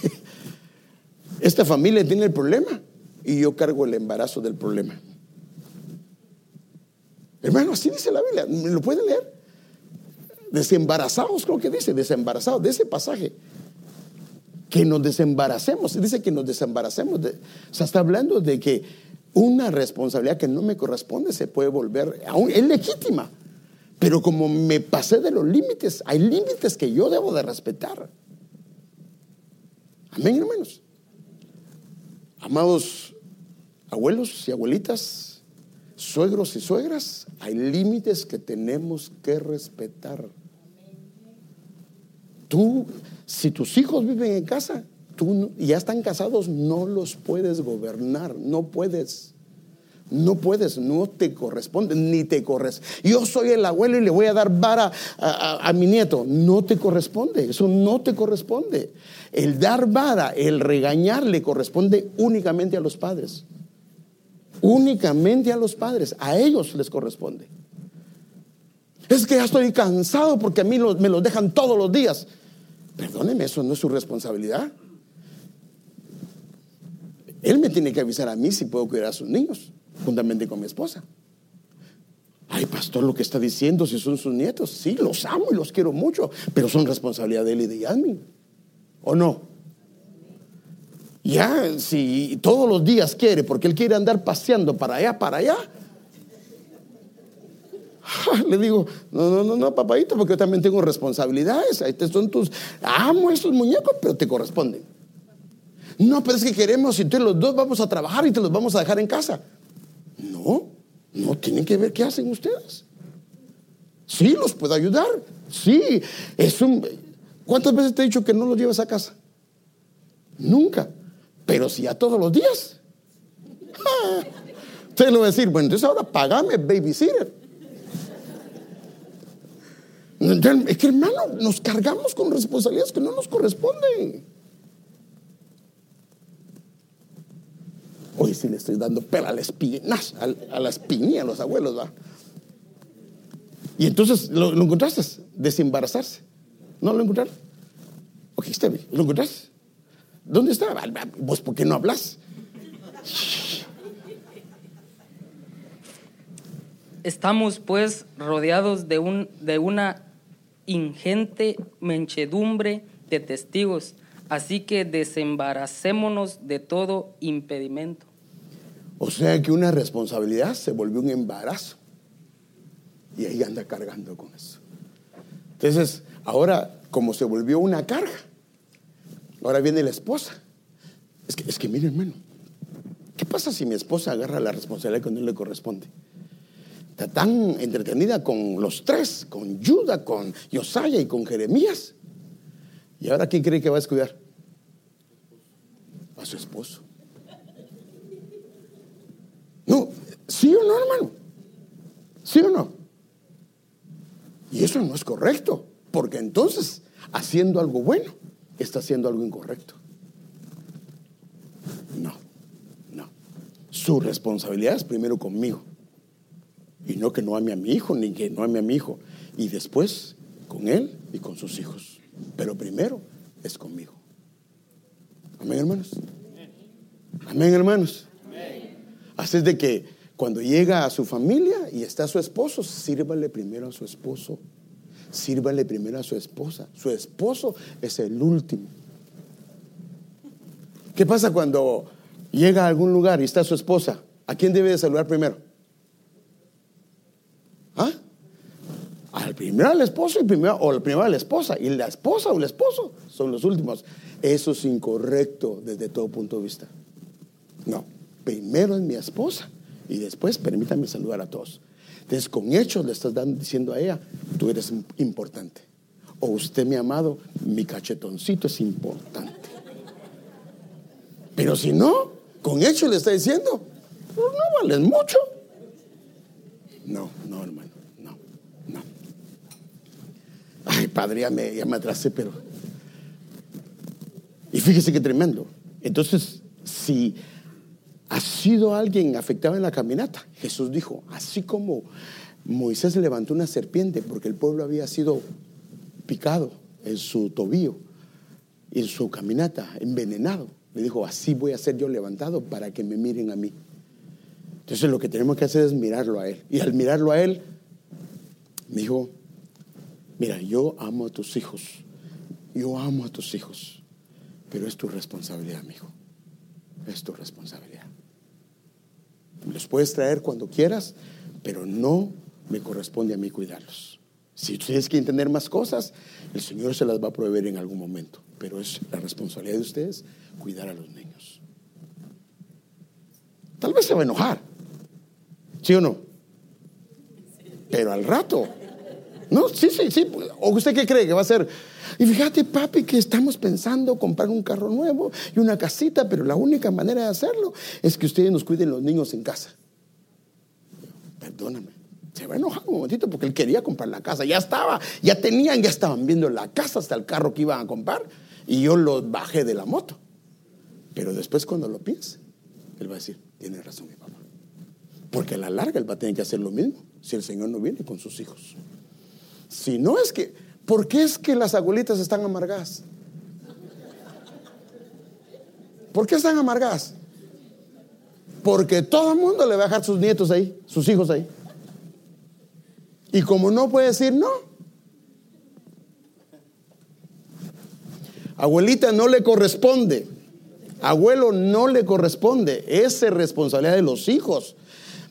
esta familia tiene el problema y yo cargo el embarazo del problema. Hermano, así dice la Biblia. ¿Me lo pueden leer? Desembarazados, creo que dice, desembarazados, de ese pasaje. Que nos desembaracemos. Dice que nos desembaracemos. o sea, está hablando de que una responsabilidad que no me corresponde se puede volver, aún es legítima. Pero como me pasé de los límites, hay límites que yo debo de respetar. Amén, hermanos. Amados abuelos y abuelitas, suegros y suegras, hay límites que tenemos que respetar. Tú, si tus hijos viven en casa, tú ya están casados, no los puedes gobernar, no puedes. No puedes, no te corresponde, ni te corresponde. Yo soy el abuelo y le voy a dar vara a, mi nieto. No te corresponde, eso no te corresponde. El dar vara, el regañar le corresponde únicamente a los padres. Únicamente a los padres, a ellos les corresponde. Es que ya estoy cansado porque a mí me los dejan todos los días. Perdóneme, eso no es su responsabilidad. Él me tiene que avisar a mí si puedo cuidar a sus niños, juntamente con mi esposa. Ay, pastor, lo que está diciendo, si son sus nietos, sí, los amo y los quiero mucho, pero son responsabilidad de él y de Yasmin. ¿O no? Ya, si todos los días quiere, porque él quiere andar paseando para allá, para allá. Le digo, no, no, no, no, papadito, porque yo también tengo responsabilidades. Ahí te son tus, amo esos muñecos, pero te corresponden. No, pero es que queremos, y entonces los dos vamos a trabajar y te los vamos a dejar en casa. No, no tienen que ver qué hacen ustedes. Sí, los puedo ayudar. Sí, es un. ¿Cuántas veces te he dicho que no los llevas a casa? Nunca. Pero si a todos los días. Usted lo a decir, bueno, entonces ahora pagame babysitter. Es que hermano, nos cargamos con responsabilidades que no nos corresponden. Hoy sí le estoy dando pela a la espina, a la espinilla a los abuelos, ¿va? Y entonces, ¿lo, encontraste? Desembarazarse. ¿No lo encontraron? Ok, está bien. ¿Lo encontraste? ¿Dónde está? ¿Vos por qué no hablas? Estamos pues rodeados de, un, de una ingente menchedumbre de testigos Así que desembaracémonos de todo impedimento. O sea que una responsabilidad se volvió un embarazo. Y ahí anda cargando con eso. Entonces, ahora, como se volvió una carga, ahora viene la esposa. Es que, es que mire, hermano, ¿qué pasa si mi esposa agarra la responsabilidad que no le corresponde? Está tan entretenida con los tres, con Judas, con Josiah y con Jeremías, ¿Y ahora quién cree que va a descuidar? A su esposo. No, ¿sí o no, hermano? ¿Sí o no? Y eso no es correcto, porque entonces, haciendo algo bueno, está haciendo algo incorrecto. No, no. Su responsabilidad es primero conmigo. Y no que no ame a mi hijo, ni que no ame a mi hijo. Y después con él y con sus hijos. Pero primero es conmigo. Amén, hermanos. Amén, hermanos. Así de que cuando llega a su familia y está su esposo, sírvale primero a su esposo. Sírvale primero a su esposa. Su esposo es el último. ¿Qué pasa cuando llega a algún lugar y está su esposa? ¿A quién debe de saludar primero? ¿Ah? Al primero al esposo y primero, o al primero a la esposa. Y la esposa o el esposo son los últimos. Eso es incorrecto desde todo punto de vista. No, primero es mi esposa y después permítame saludar a todos. Entonces con hechos le estás diciendo a ella, tú eres importante. o usted, mi amado, mi cachetoncito es importante. Pero si no, con hecho le está diciendo, pues no valen mucho. No, no, hermano, no, no. Ay, padre, ya me, ya me atrasé, pero... Y fíjese qué tremendo. Entonces, si ha sido alguien afectado en la caminata, Jesús dijo, así como Moisés levantó una serpiente porque el pueblo había sido picado en su tobillo, en su caminata, envenenado. Le dijo, así voy a ser yo levantado para que me miren a mí. Entonces lo que tenemos que hacer es mirarlo a Él. Y al mirarlo a Él, me dijo, mira, yo amo a tus hijos, yo amo a tus hijos, pero es tu responsabilidad, mi hijo, es tu responsabilidad. Los puedes traer cuando quieras, pero no me corresponde a mí cuidarlos. Si ustedes quieren tener más cosas, el Señor se las va a proveer en algún momento, pero es la responsabilidad de ustedes cuidar a los niños. Tal vez se va a enojar, ¿sí o no? Pero al rato, no, sí, sí, sí. ¿O usted qué cree que va a ser? Y fíjate, papi, que estamos pensando comprar un carro nuevo y una casita, pero la única manera de hacerlo es que ustedes nos cuiden los niños en casa. Perdóname se va a enojar un momentito porque él quería comprar la casa. Ya estaba, ya tenían, ya estaban viendo la casa hasta el carro que iban a comprar. Y yo lo bajé de la moto. Pero después cuando lo piense, él va a decir, tiene razón mi papá. Porque a la larga él va a tener que hacer lo mismo si el Señor no viene con sus hijos. Si no es que, ¿por qué es que las abuelitas están amargadas? ¿Por qué están amargadas? Porque todo el mundo le va a dejar sus nietos ahí, sus hijos ahí. Y como no puede decir no, abuelita no le corresponde, abuelo no le corresponde, es responsabilidad de los hijos.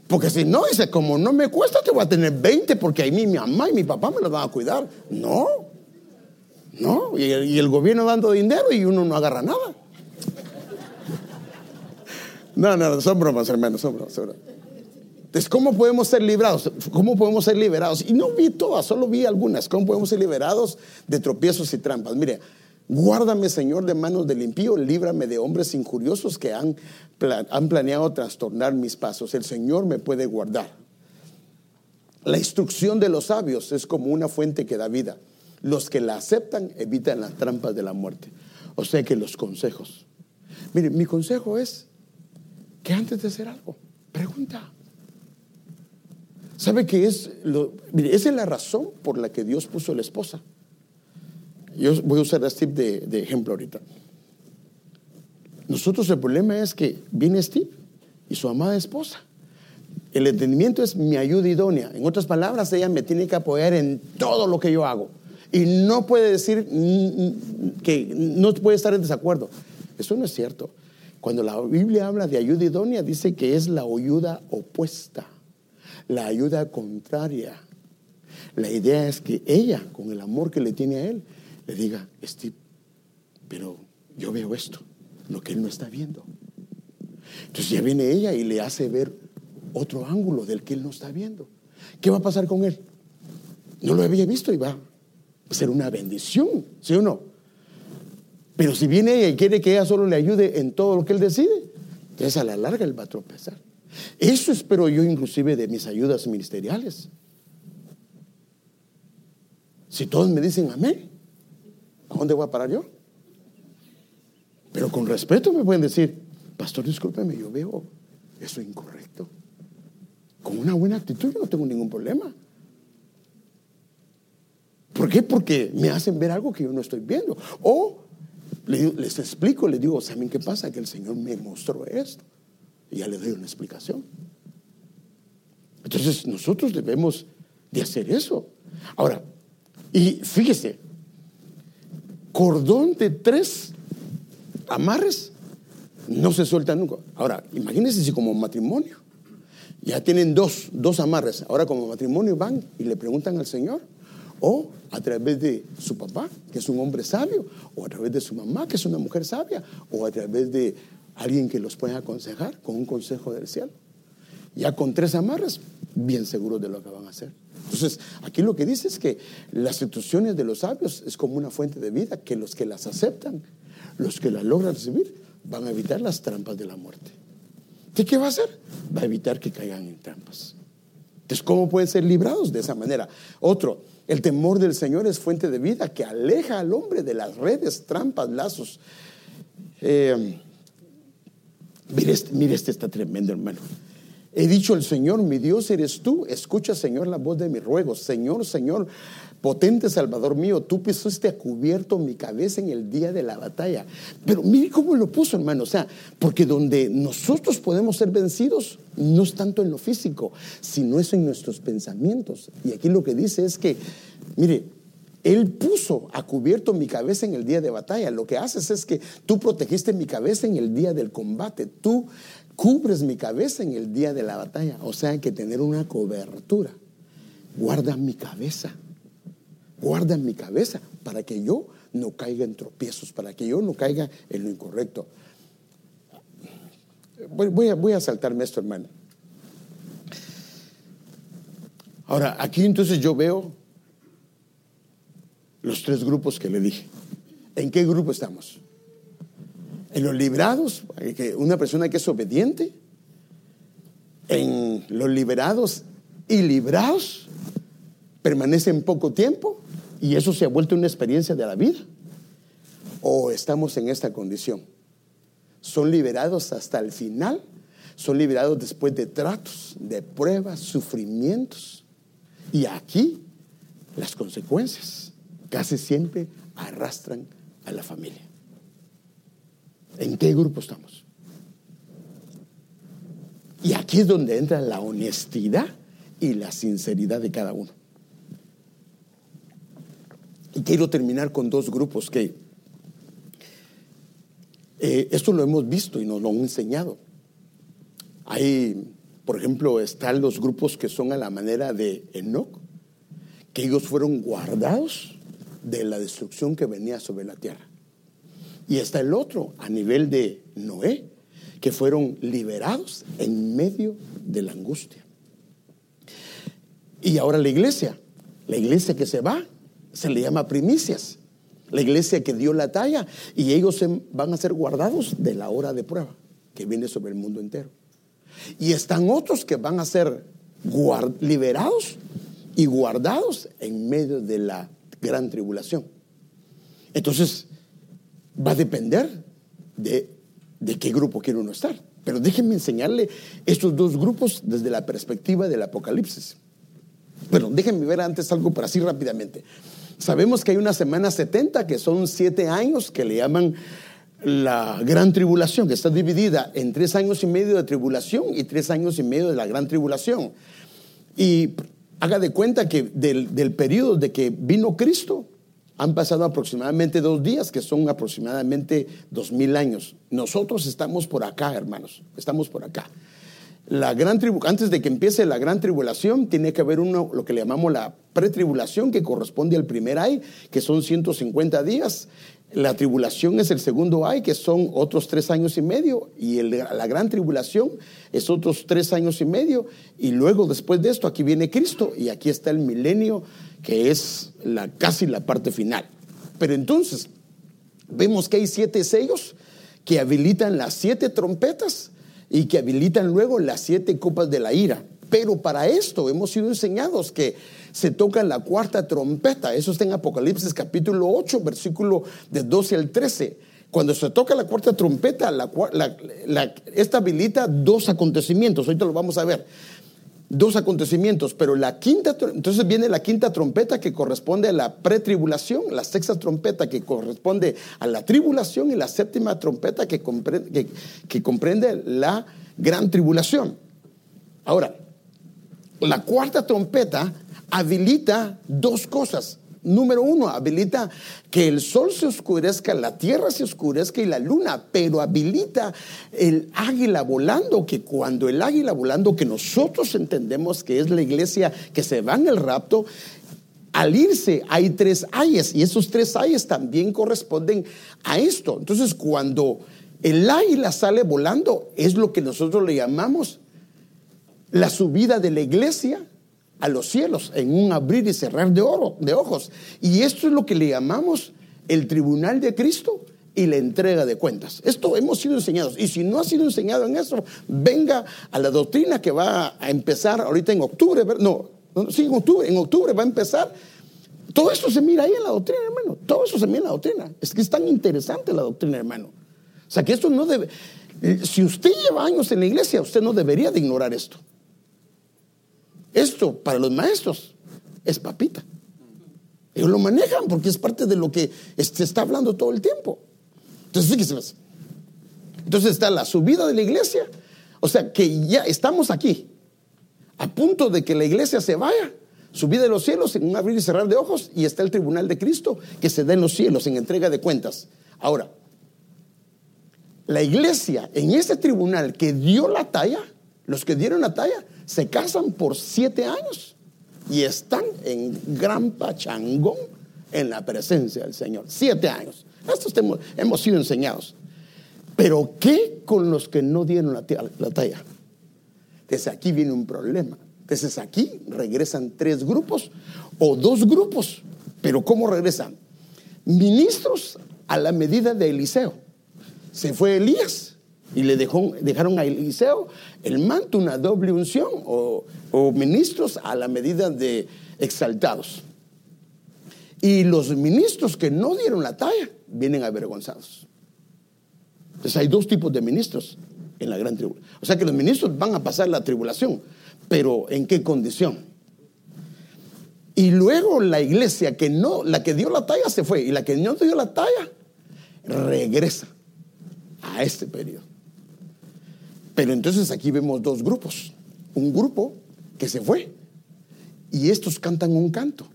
Porque si no, dice, como no me cuesta, te voy a tener 20 porque ahí mi mamá y mi papá me los van a cuidar. No, no, y el, gobierno dando dinero y uno no agarra nada. No, no, son bromas, hermanos, son bromas. Son bromas. Entonces, ¿cómo podemos ser librados? ¿Cómo podemos ser liberados? Y no vi todas, solo vi algunas. ¿Cómo podemos ser liberados de tropiezos y trampas? Mire, guárdame, Señor, de manos del impío, líbrame de hombres injuriosos que han, han planeado trastornar mis pasos. El Señor me puede guardar. La instrucción de los sabios es como una fuente que da vida. Los que la aceptan evitan las trampas de la muerte. O sea que los consejos. Mire, mi consejo es que antes de hacer algo, pregunta. ¿Sabe que es lo, esa es la razón por la que Dios puso la esposa? Yo voy a usar a Steve de, de ejemplo ahorita. Nosotros el problema es que viene Steve y su amada esposa. El entendimiento es mi ayuda idónea. En otras palabras, ella me tiene que apoyar en todo lo que yo hago. Y no puede decir que no puede estar en desacuerdo. Eso no es cierto. Cuando la Biblia habla de ayuda idónea, dice que es la ayuda opuesta la ayuda contraria. La idea es que ella, con el amor que le tiene a él, le diga, Steve, pero yo veo esto, lo que él no está viendo. Entonces ya viene ella y le hace ver otro ángulo del que él no está viendo. ¿Qué va a pasar con él? No lo había visto y va a ser una bendición, ¿sí o no? Pero si viene ella y quiere que ella solo le ayude en todo lo que él decide, entonces a la larga él va a tropezar. Eso espero yo inclusive de mis ayudas ministeriales. Si todos me dicen amén, ¿a dónde voy a parar yo? Pero con respeto me pueden decir, pastor, discúlpeme, yo veo eso incorrecto. Con una buena actitud yo no tengo ningún problema. ¿Por qué? Porque me hacen ver algo que yo no estoy viendo. O les, explico, les digo, ¿saben qué pasa? Que el Señor me mostró esto. Y ya le doy una explicación. Entonces nosotros debemos de hacer eso. Ahora, y fíjese, cordón de tres amarres no se suelta nunca. Ahora, imagínense si como matrimonio ya tienen dos, dos amarres. Ahora como matrimonio van y le preguntan al Señor. O a través de su papá, que es un hombre sabio, o a través de su mamá, que es una mujer sabia, o a través de alguien que los pueda aconsejar con un consejo del cielo. Ya con tres amarras, bien seguros de lo que van a hacer. Entonces, aquí lo que dice es que las instrucciones de los sabios es como una fuente de vida que los que las aceptan, los que las logran recibir, van a evitar las trampas de la muerte. ¿Qué, va a hacer? Va a evitar que caigan en trampas. Entonces, ¿cómo pueden ser librados de esa manera? Otro, el temor del Señor es fuente de vida que aleja al hombre de las redes, trampas, lazos. Eh, mire, este, mire, este está tremendo, hermano. He dicho el Señor, mi Dios eres tú. Escucha, Señor, la voz de mi ruego. Señor, Señor, potente Salvador mío, tú pusiste a cubierto mi cabeza en el día de la batalla. Pero mire cómo lo puso, hermano. O sea, porque donde nosotros podemos ser vencidos no es tanto en lo físico, sino es en nuestros pensamientos. Y aquí lo que dice es que, mire, él puso a cubierto mi cabeza en el día de batalla. Lo que haces es que tú protegiste mi cabeza en el día del combate. Tú cubres mi cabeza en el día de la batalla. O sea, hay que tener una cobertura. Guarda mi cabeza. Guarda mi cabeza para que yo no caiga en tropiezos, para que yo no caiga en lo incorrecto. Voy, a, voy a saltarme esto, hermano. Ahora, aquí entonces yo veo los tres grupos que le dije. ¿En qué grupo estamos? En los librados, una persona que es obediente. En los liberados y librados, permanecen poco tiempo y eso se ha vuelto una experiencia de la vida. O estamos en esta condición. Son liberados hasta el final, son liberados después de tratos, de pruebas, sufrimientos. Y aquí las consecuencias casi siempre arrastran a la familia. ¿En qué grupo estamos? Y aquí es donde entra la honestidad y la sinceridad de cada uno. Y quiero terminar con dos grupos que eh, esto lo hemos visto y nos lo han enseñado. Hay, por ejemplo, están los grupos que son a la manera de Enoch, que ellos fueron guardados de la destrucción que venía sobre la tierra. Y está el otro a nivel de Noé, que fueron liberados en medio de la angustia. Y ahora la iglesia, la iglesia que se va, se le llama primicias. La iglesia que dio la talla y ellos van a ser guardados de la hora de prueba que viene sobre el mundo entero. Y están otros que van a ser liberados y guardados en medio de la gran tribulación. Entonces, va a depender de, qué grupo quiere uno estar. Pero déjenme enseñarle estos dos grupos desde la perspectiva del Apocalipsis. Bueno, déjenme ver antes algo por así rápidamente. Sabemos que hay una semana 70, que son siete años, que le llaman la gran tribulación, que está dividida en tres años y medio de tribulación y tres años y medio de la gran tribulación. Y haga de cuenta que del, del periodo de que vino Cristo han pasado aproximadamente dos días, que son aproximadamente dos mil años. Nosotros estamos por acá, hermanos, estamos por acá. La gran antes de que empiece la gran tribulación, tiene que haber uno, lo que le llamamos la pretribulación, que corresponde al primer ay, que son 150 días. La tribulación es el segundo ay, que son otros tres años y medio. Y la gran tribulación es otros tres años y medio. Y luego, después de esto, aquí viene Cristo y aquí está el milenio que es la, casi la parte final. Pero entonces, vemos que hay siete sellos que habilitan las siete trompetas y que habilitan luego las siete copas de la ira. Pero para esto hemos sido enseñados que se toca la cuarta trompeta. Eso está en Apocalipsis capítulo 8, versículo de 12 al 13. Cuando se toca la cuarta trompeta, esta habilita dos acontecimientos. Ahorita lo vamos a ver dos acontecimientos, pero la quinta, entonces viene la quinta trompeta que corresponde a la pretribulación, la sexta trompeta que corresponde a la tribulación y la séptima trompeta que comprende, que comprende la gran tribulación. Ahora, la cuarta trompeta habilita dos cosas número uno, habilita que el sol se oscurezca, la tierra se oscurezca y la luna, pero habilita el águila volando, que cuando el águila volando, que nosotros entendemos que es la iglesia que se va en el rapto, al irse hay tres ayes y esos tres ayes también corresponden a esto. Entonces cuando el águila sale volando es lo que nosotros le llamamos la subida de la iglesia a los cielos en un abrir y cerrar de, oro, de ojos. Y esto es lo que le llamamos el tribunal de Cristo y la entrega de cuentas. Esto hemos sido enseñados. Y si no ha sido enseñado en eso, venga a la doctrina que va a empezar ahorita en octubre. No, sí, en octubre, en octubre va a empezar. Todo eso se mira ahí en la doctrina, hermano. Todo eso se mira en la doctrina. Es que es tan interesante la doctrina, hermano. O sea, que esto no debe... Eh, si usted lleva años en la iglesia, usted no debería de ignorar esto. Esto para los maestros es papita. Ellos lo manejan porque es parte de lo que se está hablando todo el tiempo. Entonces, fíjense. Entonces está la subida de la iglesia. O sea, que ya estamos aquí, a punto de que la iglesia se vaya, subida de los cielos en un abrir y cerrar de ojos, y está el tribunal de Cristo que se da en los cielos en entrega de cuentas. Ahora, la iglesia en ese tribunal que dio la talla, los que dieron la talla, se casan por siete años y están en gran pachangón en la presencia del Señor. Siete años. Estos hemos, sido enseñados. Pero ¿qué con los que no dieron la, la talla? Desde aquí viene un problema. Desde aquí regresan tres grupos o dos grupos. Pero ¿cómo regresan? Ministros a la medida de Eliseo. Se fue Elías y le dejó, dejaron a Eliseo el manto, una doble unción o, o ministros a la medida de exaltados. Y los ministros que no dieron la talla vienen avergonzados. Entonces hay dos tipos de ministros en la gran tribulación. O sea que los ministros van a pasar la tribulación, pero ¿en qué condición? Y luego la iglesia que no, la que dio la talla se fue y la que no dio la talla regresa a este periodo. Pero entonces aquí vemos dos grupos. Un grupo que se fue y estos cantan un canto.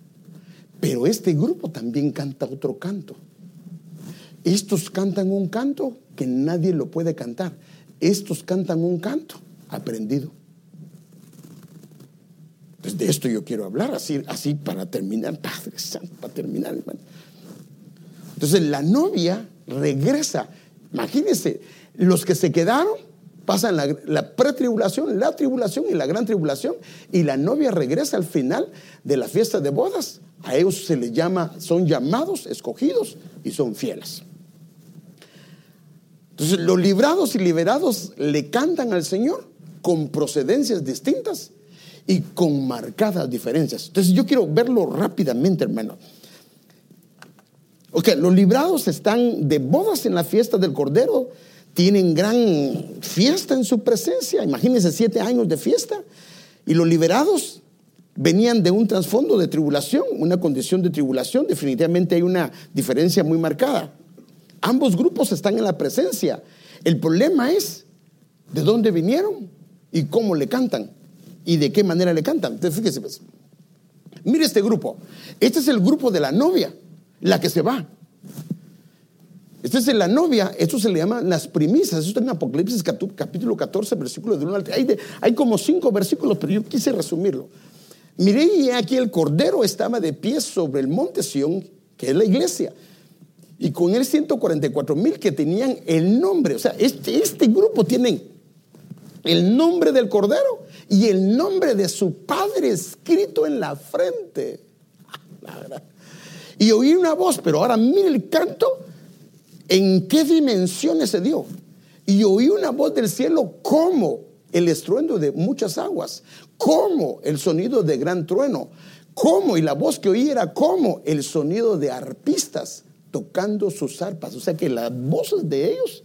Pero este grupo también canta otro canto. Estos cantan un canto que nadie lo puede cantar. Estos cantan un canto aprendido. Entonces de esto yo quiero hablar así, así para terminar, Padre Santo, para terminar, hermano. Entonces la novia regresa. Imagínense, los que se quedaron pasan la, la pretribulación, la tribulación y la gran tribulación, y la novia regresa al final de la fiesta de bodas. A ellos se les llama, son llamados, escogidos y son fieles. Entonces los librados y liberados le cantan al Señor con procedencias distintas y con marcadas diferencias. Entonces yo quiero verlo rápidamente, hermano. Ok, los librados están de bodas en la fiesta del Cordero, tienen gran fiesta en su presencia, imagínense siete años de fiesta, y los liberados venían de un trasfondo de tribulación, una condición de tribulación, definitivamente hay una diferencia muy marcada. Ambos grupos están en la presencia. El problema es de dónde vinieron y cómo le cantan y de qué manera le cantan. Entonces, fíjese, pues. mire este grupo. Este es el grupo de la novia, la que se va. Este es la novia, esto se le llama las primicias. Esto está en Apocalipsis capítulo 14, versículo de 1 al 3. Hay, como cinco versículos, pero yo quise resumirlo. Miré y aquí el cordero estaba de pie sobre el monte Sión, que es la iglesia y con él 144 mil que tenían el nombre. O sea, este, este grupo tiene el nombre del Cordero y el nombre de su Padre escrito en la frente. Y oí una voz, pero ahora mire el canto, en qué dimensiones se dio. Y oí una voz del cielo como el estruendo de muchas aguas, como el sonido de gran trueno, como, y la voz que oí era como el sonido de arpistas tocando sus arpas. O sea que las voces de ellos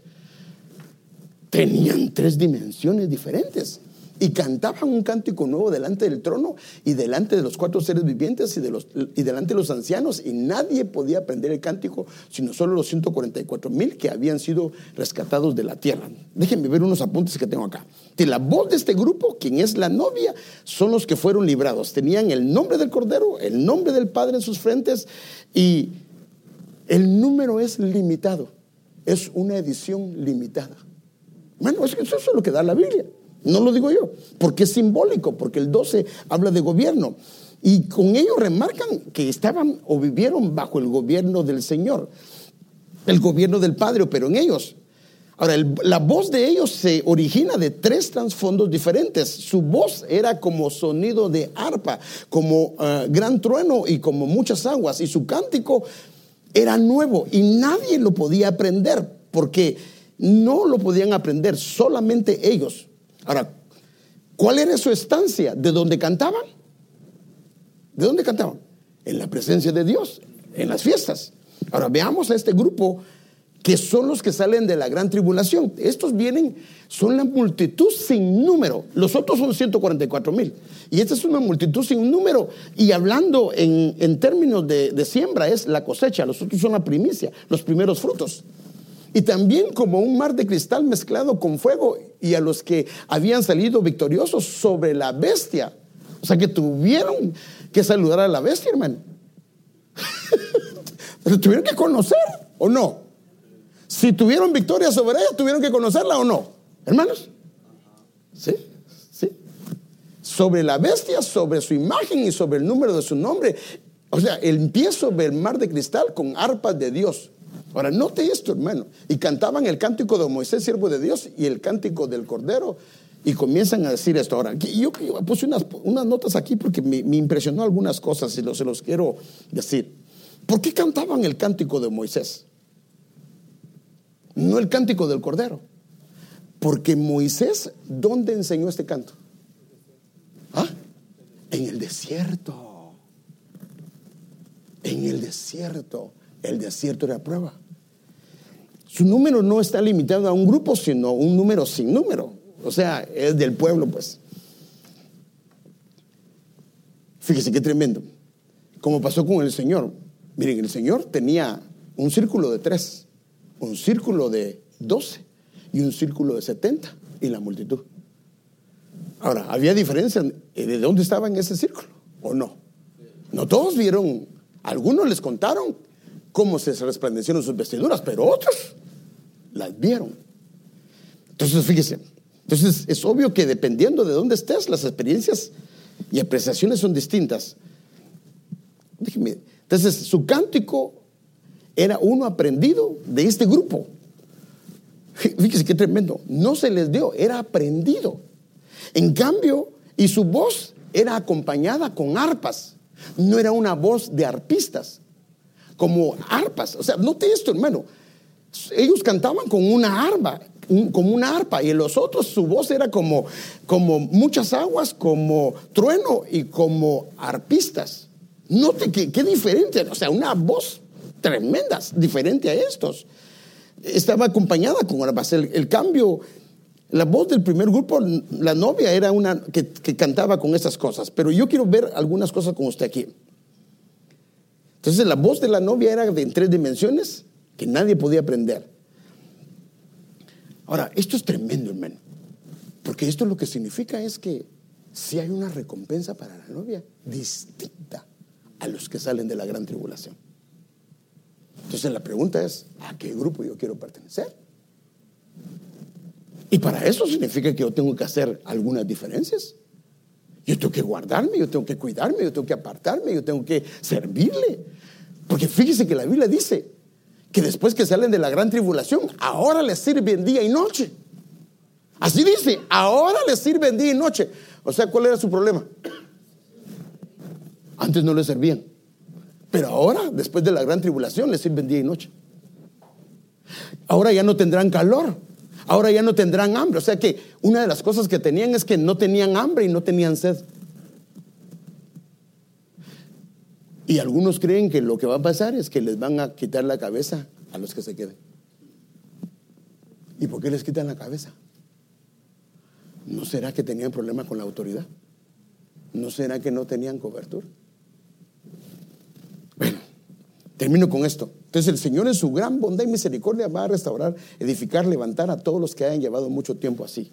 tenían tres dimensiones diferentes. Y cantaban un cántico nuevo delante del trono y delante de los cuatro seres vivientes y, de los, y delante de los ancianos. Y nadie podía aprender el cántico sino solo los 144 mil que habían sido rescatados de la tierra. Déjenme ver unos apuntes que tengo acá. De la voz de este grupo, quien es la novia, son los que fueron librados. Tenían el nombre del Cordero, el nombre del Padre en sus frentes y el número es limitado, es una edición limitada. Bueno, eso es lo que da la Biblia, no lo digo yo, porque es simbólico, porque el 12 habla de gobierno. Y con ello remarcan que estaban o vivieron bajo el gobierno del Señor, el gobierno del Padre, pero en ellos Ahora, la voz de ellos se origina de tres trasfondos diferentes. Su voz era como sonido de arpa, como uh, gran trueno y como muchas aguas. Y su cántico era nuevo y nadie lo podía aprender porque no lo podían aprender solamente ellos. Ahora, ¿cuál era su estancia? ¿De dónde cantaban? ¿De dónde cantaban? En la presencia de Dios, en las fiestas. Ahora veamos a este grupo que son los que salen de la gran tribulación. Estos vienen, son la multitud sin número. Los otros son 144 mil. Y esta es una multitud sin número. Y hablando en, términos de, de, siembra, es la cosecha. Los otros son la primicia, los primeros frutos. Y también como un mar de cristal mezclado con fuego. Y a los que habían salido victoriosos sobre la bestia. O sea que tuvieron que saludar a la bestia, hermano. Pero tuvieron que conocer, ¿o no? Si tuvieron victoria sobre ella, tuvieron que conocerla o no. Hermanos. ¿Sí? ¿Sí? Sobre la bestia, sobre su imagen y sobre el número de su nombre. O sea, el pie sobre el mar de cristal con arpas de Dios. Ahora, note esto, hermano. Y cantaban el cántico de Moisés, siervo de Dios, y el cántico del Cordero. Y comienzan a decir esto. Ahora, yo, puse unas, notas aquí porque me, impresionó algunas cosas y se los quiero decir. ¿Por qué cantaban el cántico de Moisés? No el cántico del Cordero. Porque Moisés, ¿dónde enseñó este canto? ¿Ah? En el desierto. En el desierto. El desierto era prueba. Su número no está limitado a un grupo, sino un número sin número. O sea, es del pueblo, pues. Fíjese qué tremendo. Como pasó con el Señor. Miren, el Señor tenía un círculo de tres, un círculo de doce y un círculo de setenta y la multitud. Ahora, ¿había diferencia de dónde estaba en ese círculo o no? No todos vieron, algunos les contaron cómo se resplandecieron sus vestiduras, pero otros las vieron. Entonces, fíjese, entonces es obvio que dependiendo de dónde estés, las experiencias y apreciaciones son distintas. Entonces, su cántico era uno aprendido de este grupo. Fíjese qué tremendo. No se les dio, era aprendido. En cambio, y su voz era acompañada con arpas. No era una voz de arpistas, como arpas. O sea, note esto, hermano. Ellos cantaban con una arpa, como una arpa, y los otros su voz era como, como muchas aguas, como trueno y como arpistas. Note que qué diferente, o sea, una voz tremenda, diferente a estos. Estaba acompañada con el, el cambio. La voz del primer grupo, la novia era una que, que cantaba con esas cosas, pero yo quiero ver algunas cosas con usted aquí. Entonces la voz de la novia era de en tres dimensiones que nadie podía aprender. Ahora, esto es tremendo, hermano, porque esto lo que significa es que si hay una recompensa para la novia distinta a los que salen de la gran tribulación. Entonces la pregunta es, ¿a qué grupo yo quiero pertenecer? Y para eso significa que yo tengo que hacer algunas diferencias. Yo tengo que guardarme, yo tengo que cuidarme, yo tengo que apartarme, yo tengo que servirle. Porque fíjese que la Biblia dice que después que salen de la gran tribulación, ahora les sirven día y noche. Así dice, ahora les sirven día y noche. O sea, ¿cuál era su problema? Antes no le servían. Pero ahora, después de la gran tribulación, les sirven día y noche. Ahora ya no tendrán calor. Ahora ya no tendrán hambre. O sea que una de las cosas que tenían es que no tenían hambre y no tenían sed. Y algunos creen que lo que va a pasar es que les van a quitar la cabeza a los que se queden. ¿Y por qué les quitan la cabeza? ¿No será que tenían problemas con la autoridad? ¿No será que no tenían cobertura? Bueno, termino con esto. Entonces el Señor en su gran bondad y misericordia va a restaurar, edificar, levantar a todos los que hayan llevado mucho tiempo así.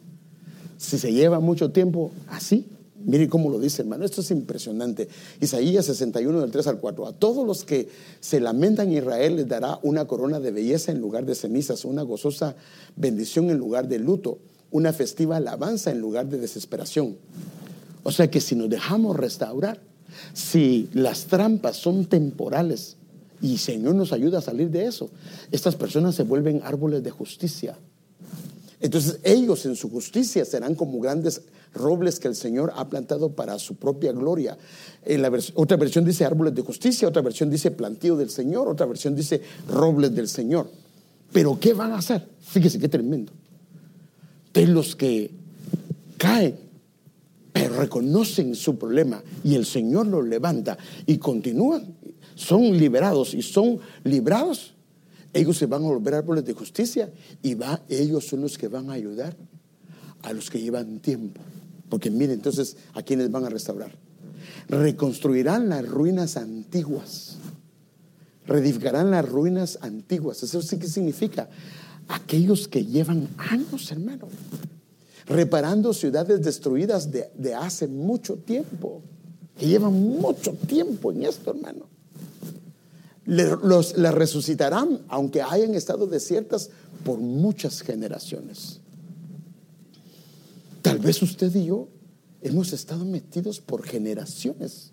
Si se lleva mucho tiempo así, mire cómo lo dice, hermano, esto es impresionante. Isaías 61 del 3 al 4. A todos los que se lamentan Israel les dará una corona de belleza en lugar de cenizas, una gozosa bendición en lugar de luto, una festiva alabanza en lugar de desesperación. O sea que si nos dejamos restaurar, si las trampas son temporales y Señor nos ayuda a salir de eso, estas personas se vuelven árboles de justicia Entonces ellos en su justicia serán como grandes robles que el Señor ha plantado para su propia gloria. En otra versión dice árboles de justicia, otra versión dice plantío del Señor, otra versión dice robles del Señor. Pero ¿qué van a hacer? Fíjese qué tremendo. De los que caen, pero reconocen su problema y el Señor los levanta y continúan, son liberados y son librados, ellos se van a volver árboles de justicia y va, ellos son los que van a ayudar a los que llevan tiempo. Porque miren, entonces, ¿a quiénes van a restaurar? Reconstruirán las ruinas antiguas. Reedificarán las ruinas antiguas. Eso sí que significa aquellos que llevan años, hermano, reparando ciudades destruidas de, hace mucho tiempo, que llevan mucho tiempo en esto, hermano. los, las resucitarán, aunque hayan estado desiertas por muchas generaciones. Tal vez usted y yo hemos estado metidos por generaciones.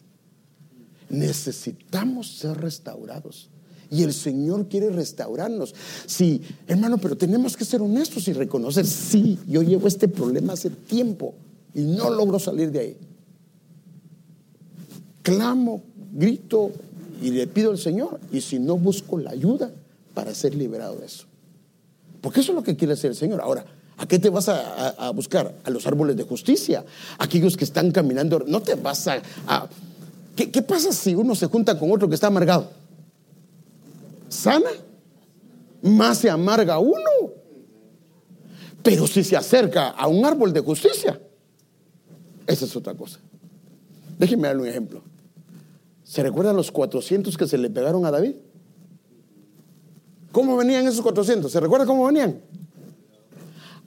Necesitamos ser restaurados. Y el Señor quiere restaurarnos. Sí, hermano, pero tenemos que ser honestos y reconocer, sí, yo llevo este problema hace tiempo y no logro salir de ahí. Clamo, grito y le pido al Señor. Y si no, busco la ayuda para ser liberado de eso. Porque eso es lo que quiere hacer el Señor. Ahora, ¿A qué te vas a, buscar? A los árboles de justicia, aquellos que están caminando. No te vas a... ¿Qué, ¿Qué pasa si uno se junta con otro que está amargado? ¿Sana? Más se amarga uno. Pero si se acerca a un árbol de justicia, esa es otra cosa. Déjenme darle un ejemplo. ¿Se recuerdan los 400 que se le pegaron a David? ¿Cómo venían esos 400? ¿Se recuerda cómo venían?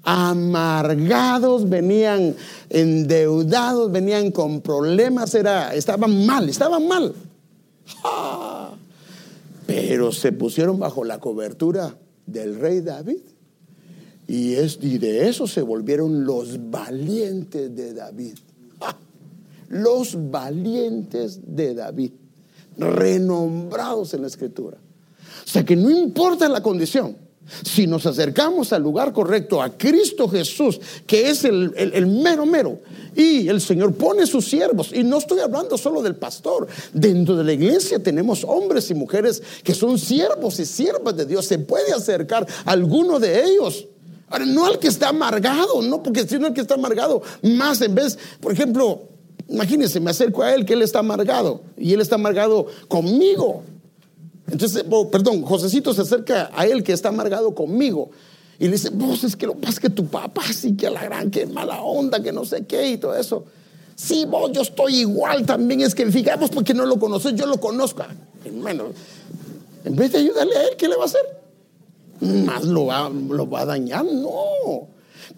Amargados, venían endeudados, venían con problemas, era, estaban mal, estaban mal. Pero se pusieron bajo la cobertura del rey David. Y, es, y de eso se volvieron los valientes de David. Los valientes de David, renombrados en la escritura. O sea que no importa la condición, si nos acercamos al lugar correcto, a Cristo Jesús, que es el, mero mero, y el Señor pone sus siervos, y no estoy hablando solo del pastor, dentro de la iglesia tenemos hombres y mujeres que son siervos y siervas de Dios, se puede acercar a alguno de ellos. Ahora, no al que está amargado, no, porque si no el que está amargado, más en vez, por ejemplo, imagínense, me acerco a él que él está amargado, y él está amargado conmigo. Entonces, oh, perdón, Josecito se acerca a él que está amargado conmigo. Y le dice, vos es que lo pasa que tu papá sí que a la gran, que mala onda, que no sé qué y todo eso. Sí, vos, yo estoy igual también. Es que fijamos porque no lo conoces, yo lo conozco. Bueno, en vez de ayudarle a él, ¿qué le va a hacer? Más lo va, lo va a dañar, no.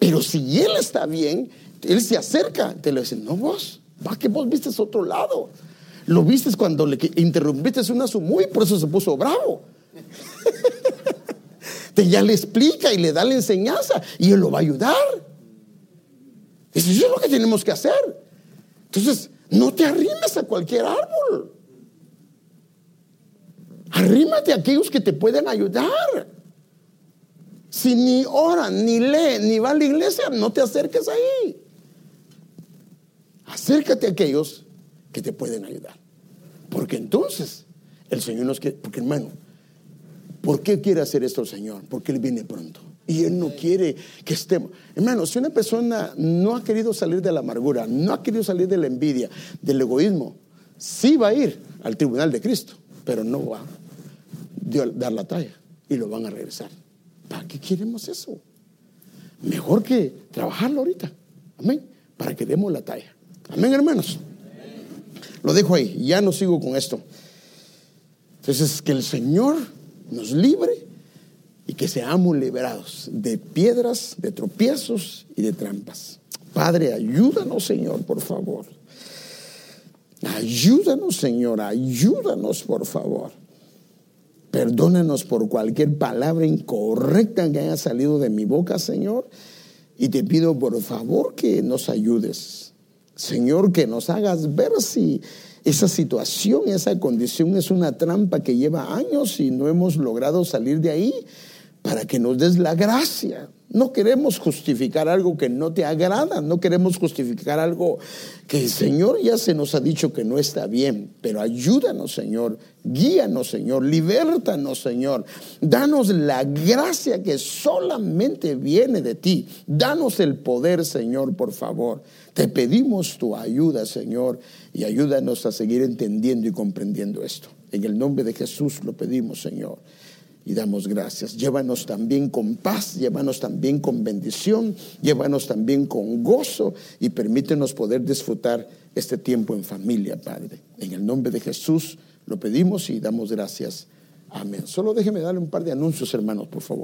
Pero si él está bien, él se acerca, te le dice, no vos, va que vos viste otro lado. Lo viste cuando le interrumpiste una muy, por eso se puso bravo. Te ya le explica y le da la enseñanza y él lo va a ayudar. Eso es lo que tenemos que hacer. Entonces, no te arrimes a cualquier árbol. Arrímate a aquellos que te pueden ayudar. Si ni oran, ni leen, ni van a la iglesia, no te acerques ahí. Acércate a aquellos que te pueden ayudar. Porque entonces el Señor nos quiere, porque hermano, ¿por qué quiere hacer esto el Señor? Porque Él viene pronto. Y Él no quiere que estemos. Hermano, si una persona no ha querido salir de la amargura, no ha querido salir de la envidia, del egoísmo, sí va a ir al tribunal de Cristo, pero no va a dar la talla y lo van a regresar. ¿Para qué queremos eso? Mejor que trabajarlo ahorita. Amén. Para que demos la talla. Amén, hermanos. Lo dejo ahí, ya no sigo con esto. Entonces, que el Señor nos libre y que seamos liberados de piedras, de tropiezos y de trampas. Padre, ayúdanos, Señor, por favor. Ayúdanos, Señor, ayúdanos, por favor. Perdónanos por cualquier palabra incorrecta que haya salido de mi boca, Señor. Y te pido, por favor, que nos ayudes Señor, que nos hagas ver si esa situación, esa condición es una trampa que lleva años y no hemos logrado salir de ahí, para que nos des la gracia. No queremos justificar algo que no te agrada, no queremos justificar algo que Señor ya se nos ha dicho que no está bien, pero ayúdanos, Señor, guíanos, Señor, libértanos, Señor, danos la gracia que solamente viene de ti, danos el poder, Señor, por favor. Te pedimos tu ayuda, Señor, y ayúdanos a seguir entendiendo y comprendiendo esto. En el nombre de Jesús lo pedimos, Señor y damos gracias. Llévanos también con paz, llévanos también con bendición, llévanos también con gozo y permítenos poder disfrutar este tiempo en familia, Padre. En el nombre de Jesús lo pedimos y damos gracias. Amén. Solo déjeme darle un par de anuncios, hermanos, por favor.